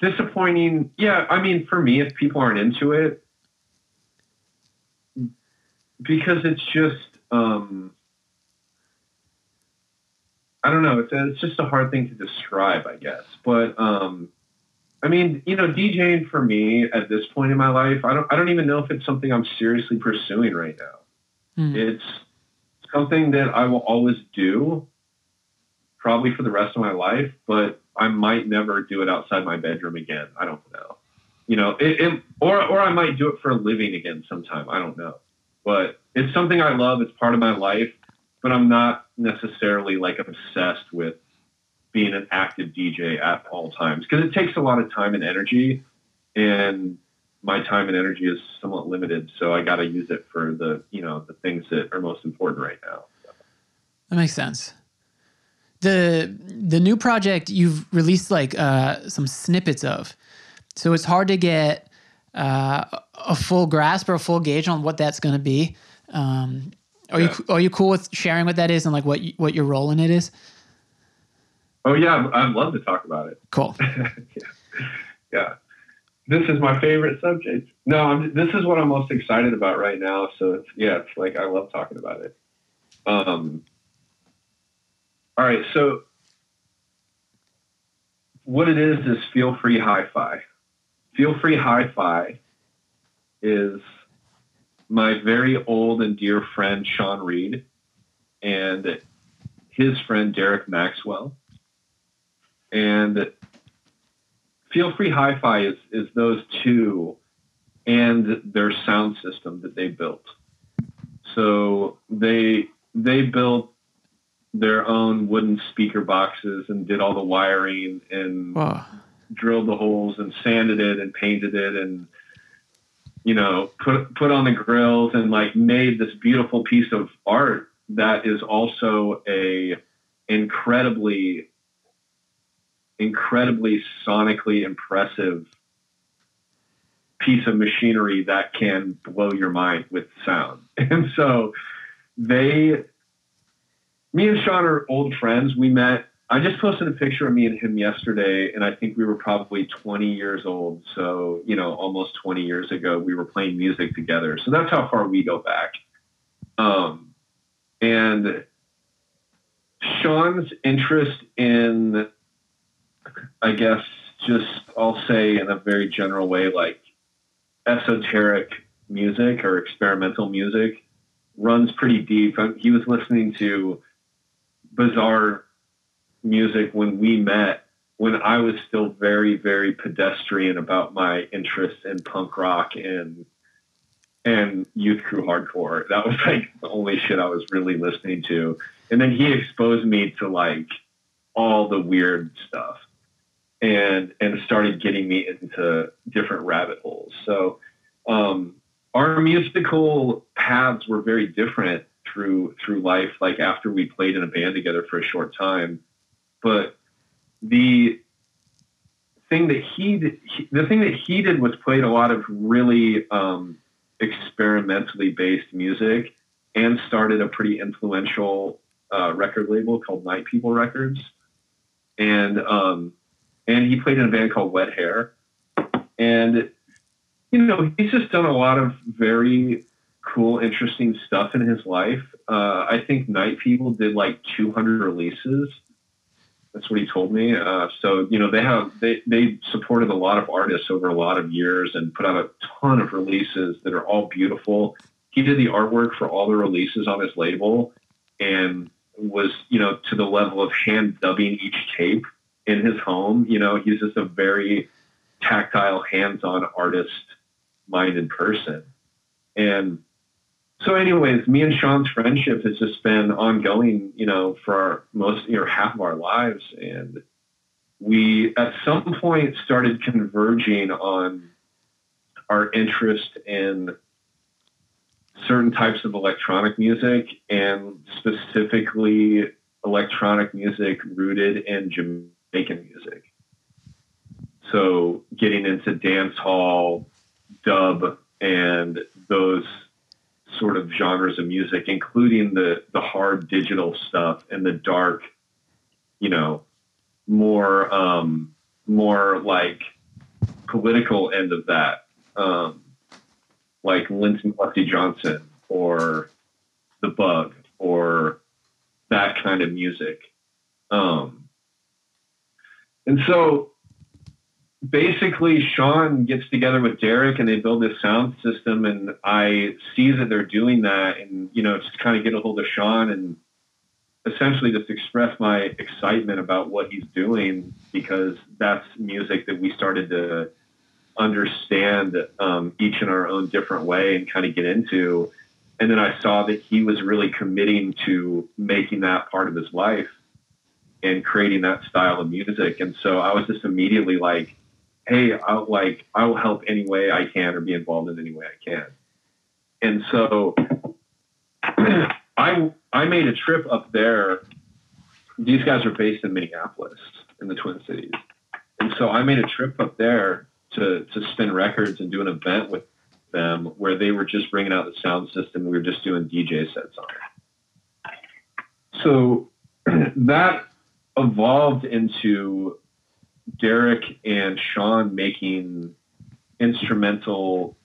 disappointing. Yeah, I mean, for me, if people aren't into it, because it's just, um, I don't know. It's a, it's just a hard thing to describe, I guess. But um, I mean, you know, DJing for me at this point in my life, I don't, I don't even know if it's something I'm seriously pursuing right now.
Hmm.
It's something that I will always do, probably for the rest of my life, but I might never do it outside my bedroom again. I don't know. You know, it, it or or I might do it for a living again sometime. I don't know. But it's something I love. It's part of my life, but I'm not necessarily like obsessed with being an active DJ at all times because it takes a lot of time and energy and my time and energy is somewhat limited. So I got to use it for the, you know, the things that are most important right now.
That makes sense. The the new project you've released like uh, some snippets of, so it's hard to get uh, a full grasp or a full gauge on what that's going to be. Um, are
Yeah.
you are you cool with sharing what that is and like what you, what your role in it is?
Oh yeah, I'd love to talk about it.
Cool.
yeah. yeah. This is my favorite subject. No, I'm, this is what I'm most excited about right now. So it's, yeah, it's like I love talking about it. Um, all right, so what it is is Feel Free Hi-Fi. Feel Free Hi-Fi is my very old and dear friend Shawn Reed and his friend Derek Maxwell. And Feel Free Hi-Fi is, is those two and their sound system that they built. So they they built their own wooden speaker boxes and did all the wiring and
Whoa.
Drilled the holes and sanded it and painted it and you know put put on the grills and like made this beautiful piece of art that is also a incredibly incredibly sonically impressive piece of machinery that can blow your mind with sound. And so they me and Shawn are old friends. We met I just posted a picture of me and him yesterday, and I think we were probably 20 years old. So, you know, almost 20 years ago, we were playing music together. So that's how far we go back. Um, and Shawn's interest in, I guess, just I'll say in a very general way, like esoteric music or experimental music runs pretty deep. He was listening to bizarre music when we met when I was still very, very pedestrian about my interests in punk rock and and youth crew hardcore. That was like the only shit I was really listening to. And then he exposed me to like all the weird stuff and and started getting me into different rabbit holes. So um our musical paths were very different through through life like after we played in a band together for a short time but the thing that he, did, he the thing that he did was played a lot of really um, experimentally based music and started a pretty influential uh, record label called Night People Records and um, and he played in a band called Wet Hair, and you know he's just done a lot of very cool, interesting stuff in his life. Uh, I think Night People did like 200 releases. That's what he told me. Uh, so you know they have they they supported a lot of artists over a lot of years and put out a ton of releases that are all beautiful. He did the artwork for all the releases on his label and was you know to the level of hand dubbing each tape in his home. You know he's just a very tactile, hands-on artist minded person. And so, anyways, me and Shawn's friendship has just been ongoing, you know, for our most, you know, half of our lives. And we, at some point, started converging on our interest in certain types of electronic music and specifically electronic music rooted in Jamaican music. So, getting into dance hall, dub, and those sort of genres of music, including the the hard digital stuff and the dark, you know, more um, more like political end of that, um, like Linton Kwesi Johnson or The Bug or that kind of music. Um, and so basically Shawn gets together with Derek and they build this sound system and I see that they're doing that and you know just kind of get a hold of Shawn and essentially just express my excitement about what he's doing because that's music that we started to understand um, each in our own different way and kind of get into. And then I saw that he was really committing to making that part of his life and creating that style of music. And so I was just immediately like hey, I'll like I will help any way I can or be involved in any way I can. And so I I made a trip up there. These guys are based in Minneapolis in the Twin Cities. And so I made a trip up there to to spin records and do an event with them where they were just bringing out the sound system. We were just doing DJ sets on it. So that evolved into Derek and Shawn making instrumental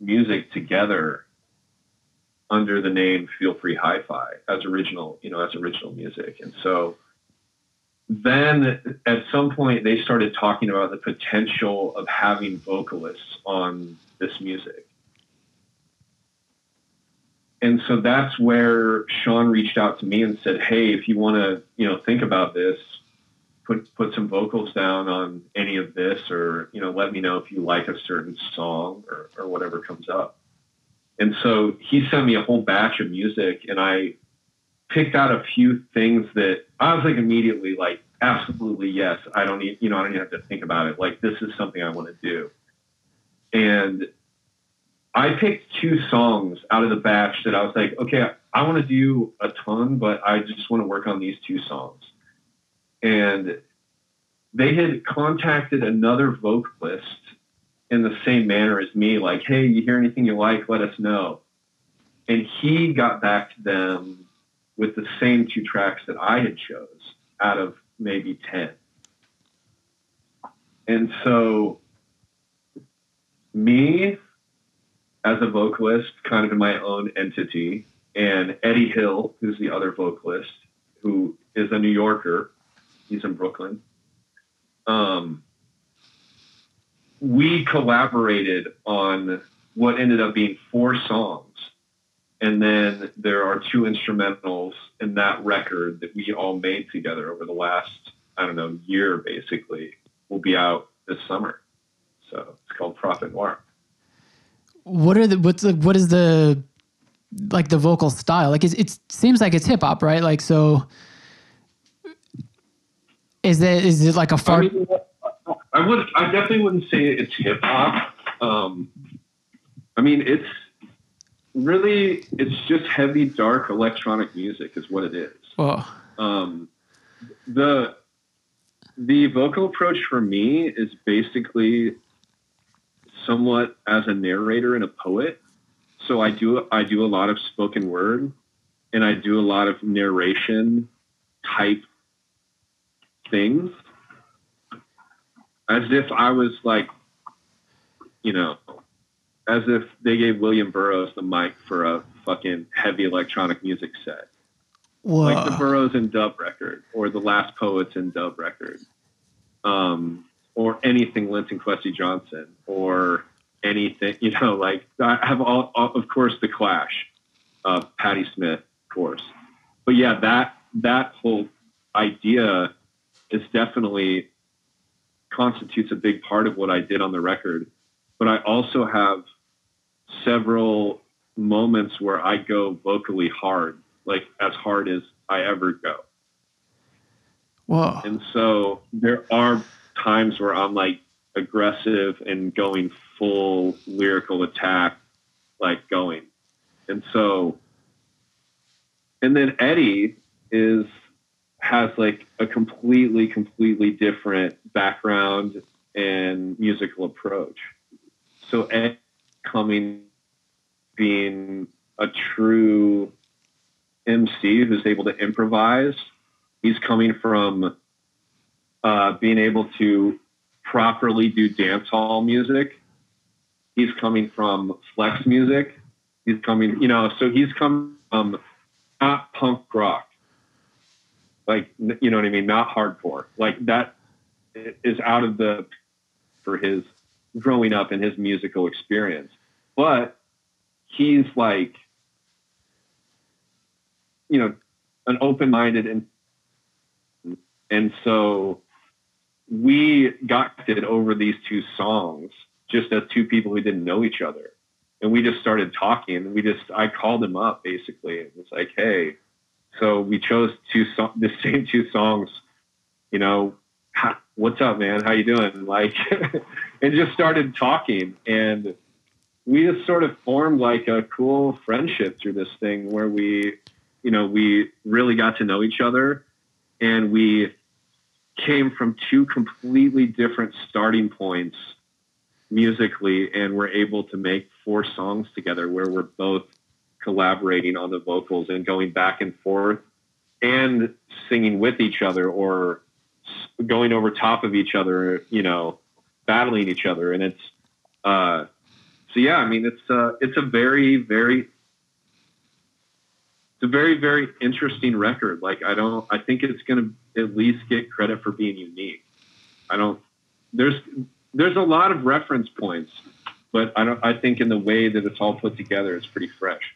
music together under the name Feel Free Hi-Fi as original, you know, as original music. And so then at some point they started talking about the potential of having vocalists on this music. And so that's where Shawn reached out to me and said, "Hey, if you want to, you know, think about this, put put some vocals down on any of this, or you know, let me know if you like a certain song or, or whatever comes up. And so he sent me a whole batch of music, and I picked out a few things that I was like immediately like, absolutely yes. I don't need, you know, I don't even have to think about it. Like this is something I want to do. And I picked two songs out of the batch that I was like, okay, I want to do a ton, but I just want to work on these two songs and they had contacted another vocalist in the same manner as me, like, hey, you hear anything you like, let us know. And he got back to them with the same two tracks that I had chose out of maybe 10. And so me as a vocalist, kind of in my own entity, and Eddie Hill, who's the other vocalist, who is a New Yorker, He's in Brooklyn. Um, we collaborated on what ended up being four songs. And then there are two instrumentals in that record that we all made together over the last, I don't know, year basically. Will be out this summer. So it's called Prophet Noir.
What are the what's the what is the like the vocal style? Like it seems like it's hip hop, right? Like so is it is it like a far? I, mean,
I would. I definitely wouldn't say it's hip hop. Um, I mean, it's really it's just heavy, dark electronic music is what it is.
Oh.
Um, the the vocal approach for me is basically somewhat as a narrator and a poet. So I do I do a lot of spoken word, and I do a lot of narration type things as if I was like, you know, as if they gave William Burroughs the mic for a fucking heavy electronic music set.
Whoa.
Like the Burroughs and Dub record or the Last Poets and Dub record. Um, or anything Linton Kwesi Johnson or anything, you know, like I have all, all of course, the Clash, uh, Patti Smith, of course. But yeah, that that whole idea is definitely constitutes a big part of what I did on the record. But I also have several moments where I go vocally hard, like as hard as I ever go.
Whoa.
And so there are times where I'm like aggressive and going full lyrical attack, like going. And so, and then Eddie is, has like a completely, completely different background and musical approach. So Ed coming, being a true MC who's able to improvise. He's coming from uh, being able to properly do dance hall music. He's coming from flex music. He's coming, you know, so he's come from not punk rock, like you know what I mean, not hardcore. Like that is out of the for his growing up and his musical experience. But he's like, you know, an open-minded and and so we got it over these two songs just as two people who didn't know each other. And we just started talking and we just, I called him up basically and was like, Hey, so we chose two so- the same two songs, you know, what's up, man? How you doing? Like, and just started talking and we just sort of formed like a cool friendship through this thing where we, you know, we really got to know each other and we came from two completely different starting points musically and we're able to make four songs together where we're both collaborating on the vocals and going back and forth and singing with each other or going over top of each other you know battling each other. And it's uh so yeah i mean it's uh it's a very very it's a very very interesting record. Like i don't i think it's going to at least get credit for being unique. I don't there's there's a lot of reference points but i don't i think in the way that it's all put together it's pretty fresh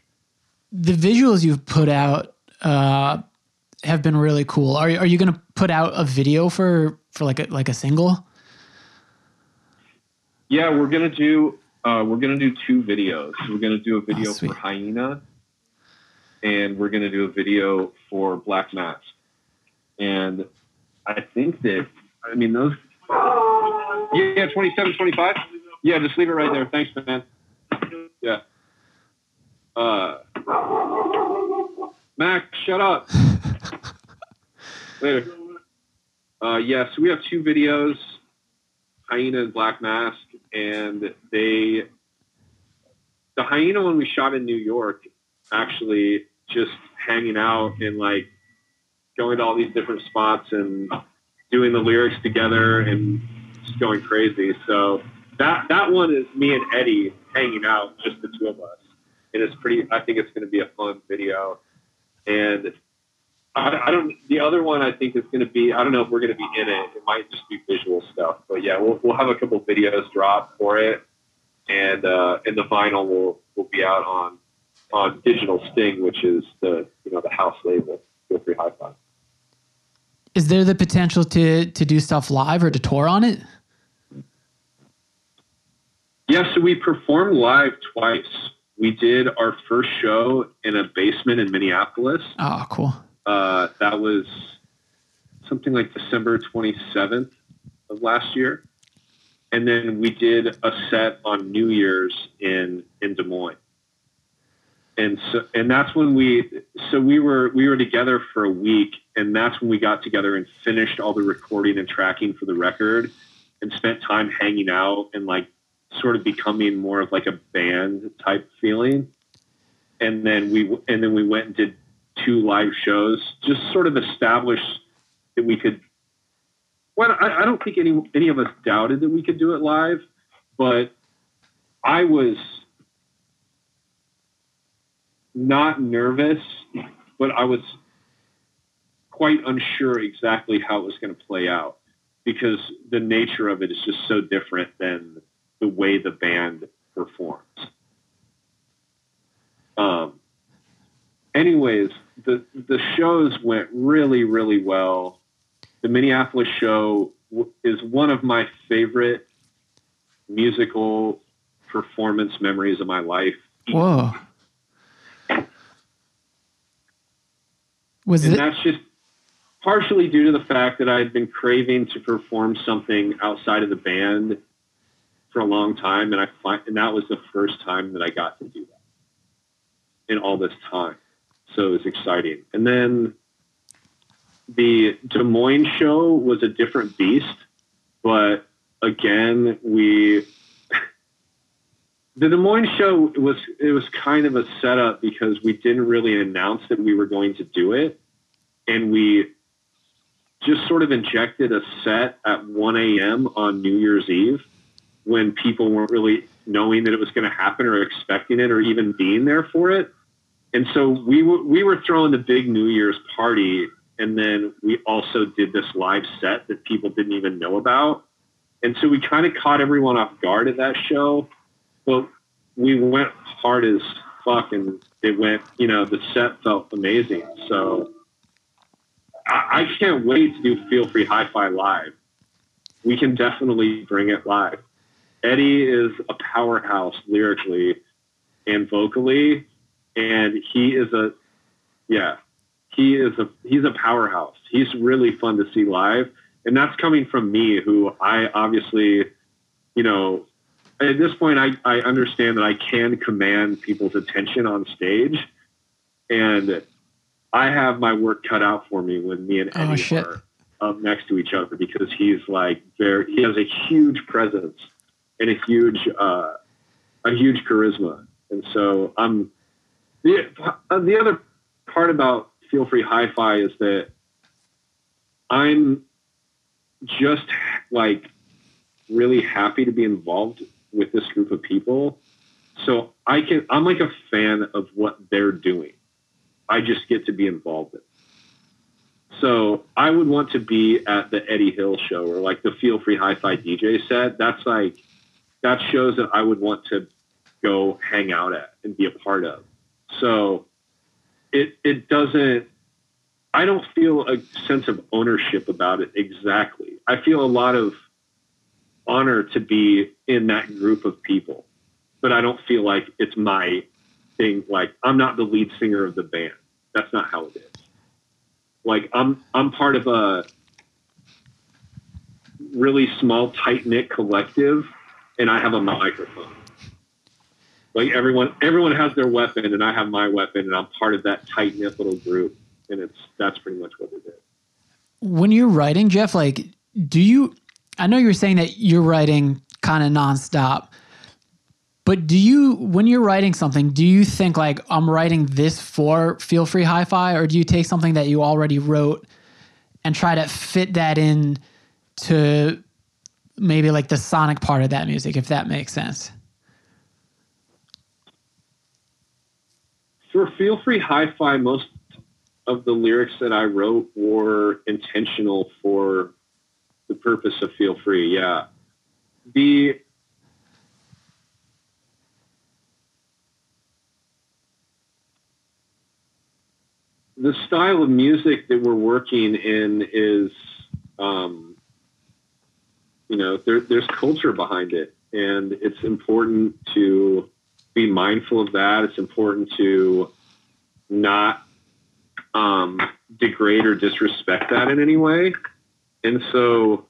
The visuals you've put out uh, have been really cool. Are, are you going to put out a video for, for like a, like a single?
yeah we're going to do uh, we're to do two videos. We're going to do a video
Oh,
for hyena and we're going to do a video for black mask and i think that i mean those yeah 27 25 yeah just leave it right there. Thanks man. Yeah uh max shut up. Later uh yeah so we have two videos. Hyena and black mask and they the hyena one we shot in new york actually just hanging out and like going to all these different spots and doing the lyrics together and just going crazy. So that that one is me and Eddie hanging out, just the two of us, and it's pretty. I think it's going to be a fun video, and I, I don't. The other one I think is going to be. I don't know if we're going to be in it. It might just be visual stuff, but yeah, we'll we'll have a couple videos drop for it, and uh, and the vinyl will will be out on on Digital Sting, which is the you know the house label, Feel Free Hi-Fi.
Is there the potential to, to do stuff live or to tour on it?
Yeah, so we performed live twice. We did our first show in a basement in Minneapolis.
Oh, cool.
Uh, that was something like December 27th of last year. And then we did a set on New Year's in, in Des Moines. And so, and that's when we, so we were, we were together for a week and that's when we got together and finished all the recording and tracking for the record and spent time hanging out and like sort of becoming more of like a band type feeling. And then we, and then we went and did two live shows, just sort of established that we could well, I, I don't think any any of us doubted that we could do it live, but I was not nervous, but I was quite unsure exactly how it was going to play out because the nature of it is just so different than the way the band performs. Um, anyways, the the shows went really, really well. The Minneapolis show w- is one of my favorite musical performance memories of my life.
Whoa. Was
and
it?
that's just partially due to the fact that I had been craving to perform something outside of the band for a long time, and I find, and that was the first time that I got to do that in all this time. So it was exciting. And then the Des Moines show was a different beast, but again, we the Des Moines show was it was kind of a setup because we didn't really announce that we were going to do it, and we just sort of injected a set at 1 a.m. on New Year's Eve when people weren't really knowing that it was going to happen or expecting it or even being there for it. And so we were we were throwing the big New Year's party, and then we also did this live set that people didn't even know about. And so we kind of caught everyone off guard at that show. but we went hard as fuck, and it went. You know, the set felt amazing. So I, I can't wait to do Feel Free Hi-Fi live. We can definitely bring it live. Eddie is a powerhouse lyrically and vocally, and he is a yeah, he is a he's a powerhouse. He's really fun to see live, and that's coming from me, who I obviously, you know, at this point I I understand that I can command people's attention on stage, and I have my work cut out for me when me and
Oh,
Eddie
shit.
are up next to each other because he's like very he has a huge presence and a huge uh, a huge charisma, and so I'm the uh, the other part about Feel Free Hi-Fi is that I'm just like really happy to be involved with this group of people. So I can I'm like a fan of what they're doing. I just get to be involved in. So I would want to be at the Eddie Hill show or like the Feel Free Hi-Fi DJ set. That's like that shows that I would want to go hang out at and be a part of. So it it doesn't I don't feel a sense of ownership about it exactly. I feel a lot of honor to be in that group of people, but I don't feel like it's my thing. Like I'm not the lead singer of the band. That's not how it is. Like I'm I'm part of a really small, tight knit collective, and I have a microphone. Like everyone, everyone has their weapon, and I have my weapon, and I'm part of that tight knit little group, and it's that's pretty much what it is.
when you're writing, Jeff, like, do you? I know you're saying that you're writing kind of nonstop, but do you, when you're writing something, do you think like I'm writing this for Feel Free Hi-Fi, or do you take something that you already wrote and try to fit that in to maybe like the sonic part of that music, if that makes sense?
For Feel Free Hi-Fi, most of the lyrics that I wrote were intentional for the purpose of Feel Free. Yeah, the the style of music that we're working in is, um, you know, there, there's culture behind it, and it's important to be mindful of that. It's important to not um, degrade or disrespect that in any way. And so,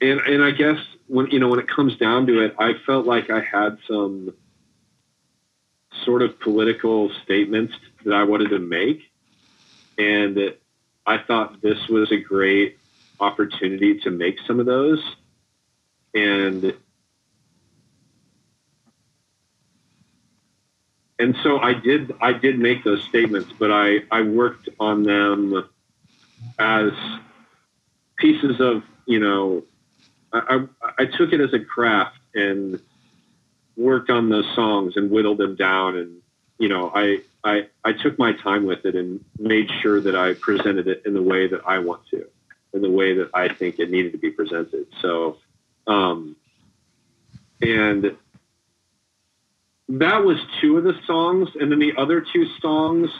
and and I guess when you know when it comes down to it, I felt like I had some sort of political statements that I wanted to make, and I thought this was a great opportunity to make some of those, and and so I did I did make those statements, but I I worked on them as pieces of you know, I, I I took it as a craft and worked on those songs and whittled them down and you know I I I took my time with it and made sure that I presented it in the way that I want to, in the way that I think it needed to be presented. So, um, and that was two of the songs, and then the other two songs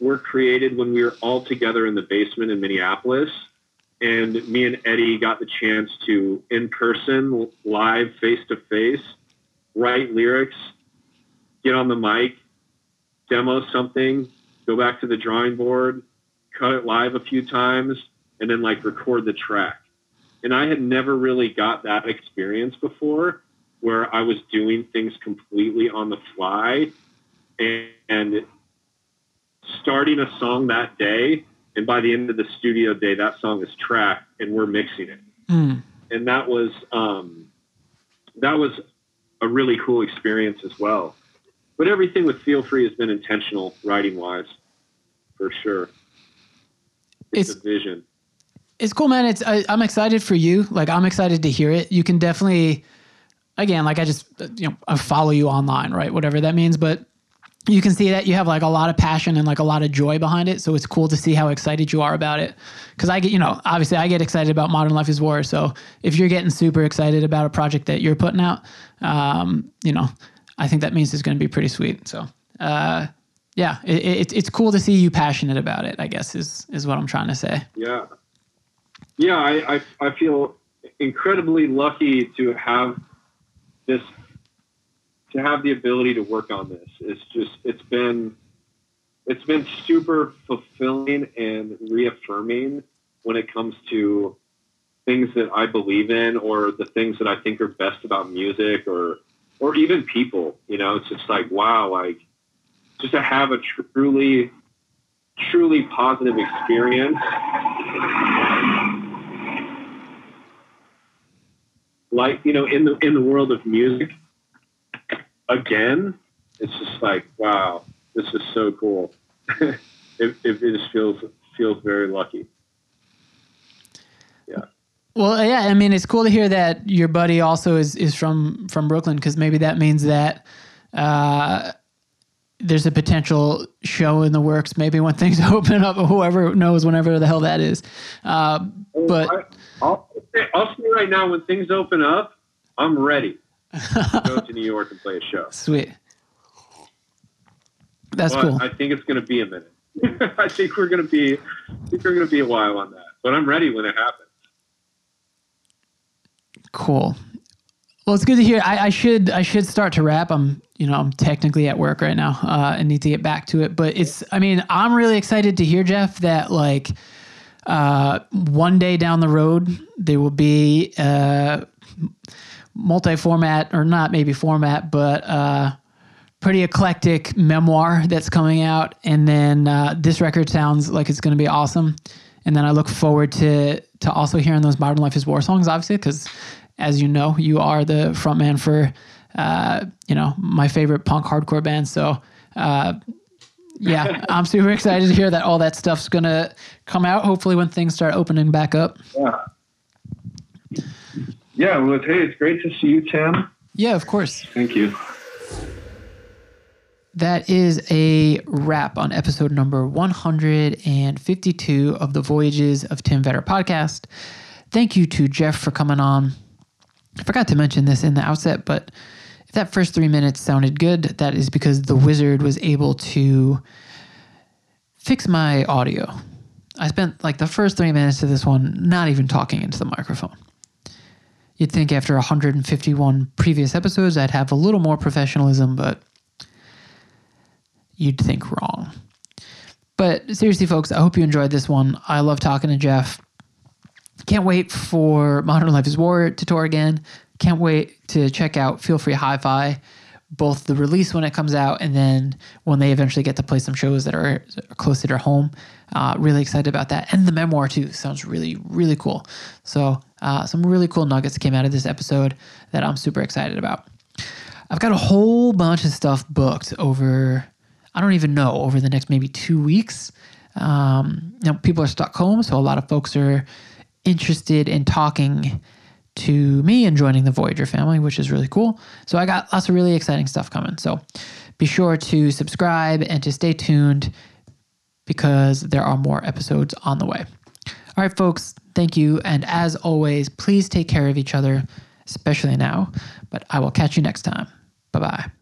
were created when we were all together in the basement in Minneapolis. And me and Eddie got the chance to, in person, live, face to face, write lyrics, get on the mic, demo something, go back to the drawing board, cut it live a few times, and then like record the track. And I had never really got that experience before where I was doing things completely on the fly and, and starting a song that day. And by the end of the studio day, that song is tracked and we're mixing it.
Mm.
And that was, um, that was a really cool experience as well. But everything with Feel Free has been intentional writing wise, for sure. It's,
It's-
a vision.
It's cool, man. It's I, I'm excited for you. Like I'm excited to hear it. You can definitely, again, like I just uh, you know I follow you online, right? Whatever that means, but you can see that you have like a lot of passion and like a lot of joy behind it. So it's cool to see how excited you are about it. Because I get, you know, obviously I get excited about Modern Life is War. So if you're getting super excited about a project that you're putting out, um, you know, I think that means it's going to be pretty sweet. So. Uh, yeah, it, it, it's cool to see you passionate about it. I guess is is what I'm trying to say.
Yeah. Yeah, I, I, I feel incredibly lucky to have this, to have the ability to work on this. It's just, it's been, it's been super fulfilling and reaffirming when it comes to things that I believe in or the things that I think are best about music or, or even people, you know, it's just like, wow, like just to have a truly, truly positive experience like you know in the in the world of music again it's just like wow this is so cool it, it, it just feels feels very lucky yeah
Well, yeah, I mean, it's cool to hear that your buddy also is is from from Brooklyn because maybe that means that uh, there's a potential show in the works. Maybe when things open up, whoever knows, whenever the hell that is. Uh, but
I, I'll, I'll say right now when things open up i'm ready to go to new york and play a show
sweet, that's
but
cool.
i think it's going to be a minute i think we're going to be i think we're going to be a while on that but i'm ready when it happens
Cool. Well, it's good to hear. I, I should I should start to wrap. I'm you know I'm technically at work right now uh, and need to get back to it. But it's I mean I'm really excited to hear Jeff that like uh, one day down the road there will be uh, multi-format or not maybe format, but uh, pretty eclectic memoir that's coming out. And then uh, this record sounds like it's going to be awesome. And then I look forward to to also hearing those Modern Life is War songs, obviously, because as you know, you are the frontman for uh, you know my favorite punk hardcore band. So uh, yeah, I'm super excited to hear that all that stuff's gonna come out. Hopefully, when things start opening back up.
Yeah. Yeah. Well, hey, it's great to see you, Tim.
Yeah, of course.
Thank you.
That is a wrap on episode number 152 of the Voyages of Tim Vetter podcast. Thank you to Jeff for coming on. I forgot to mention this in the outset, but if that first three minutes sounded good, that is because the wizard was able to fix my audio. I spent like the first three minutes of this one not even talking into the microphone. You'd think after 151 previous episodes, I'd have a little more professionalism, but you'd think wrong. But seriously, folks, I hope you enjoyed this one. I love talking to Jeff. Can't wait for Modern Life is War to tour again. Can't wait to check out Feel Free Hi Fi, both the release when it comes out and then when they eventually get to play some shows that are close to their home. Uh, really excited about that. And the memoir, too, sounds really, really cool. So, uh, some really cool nuggets came out of this episode that I'm super excited about. I've got a whole bunch of stuff booked over, I don't even know, over the next maybe two weeks. Um, know, people are stuck home, so a lot of folks are interested in talking to me and joining the Voyager family, which is really cool. So I got lots of really exciting stuff coming. So be sure to subscribe and to stay tuned because there are more episodes on the way. All right, folks, thank you. And as always, please take care of each other, especially now. But I will catch you next time. Bye bye.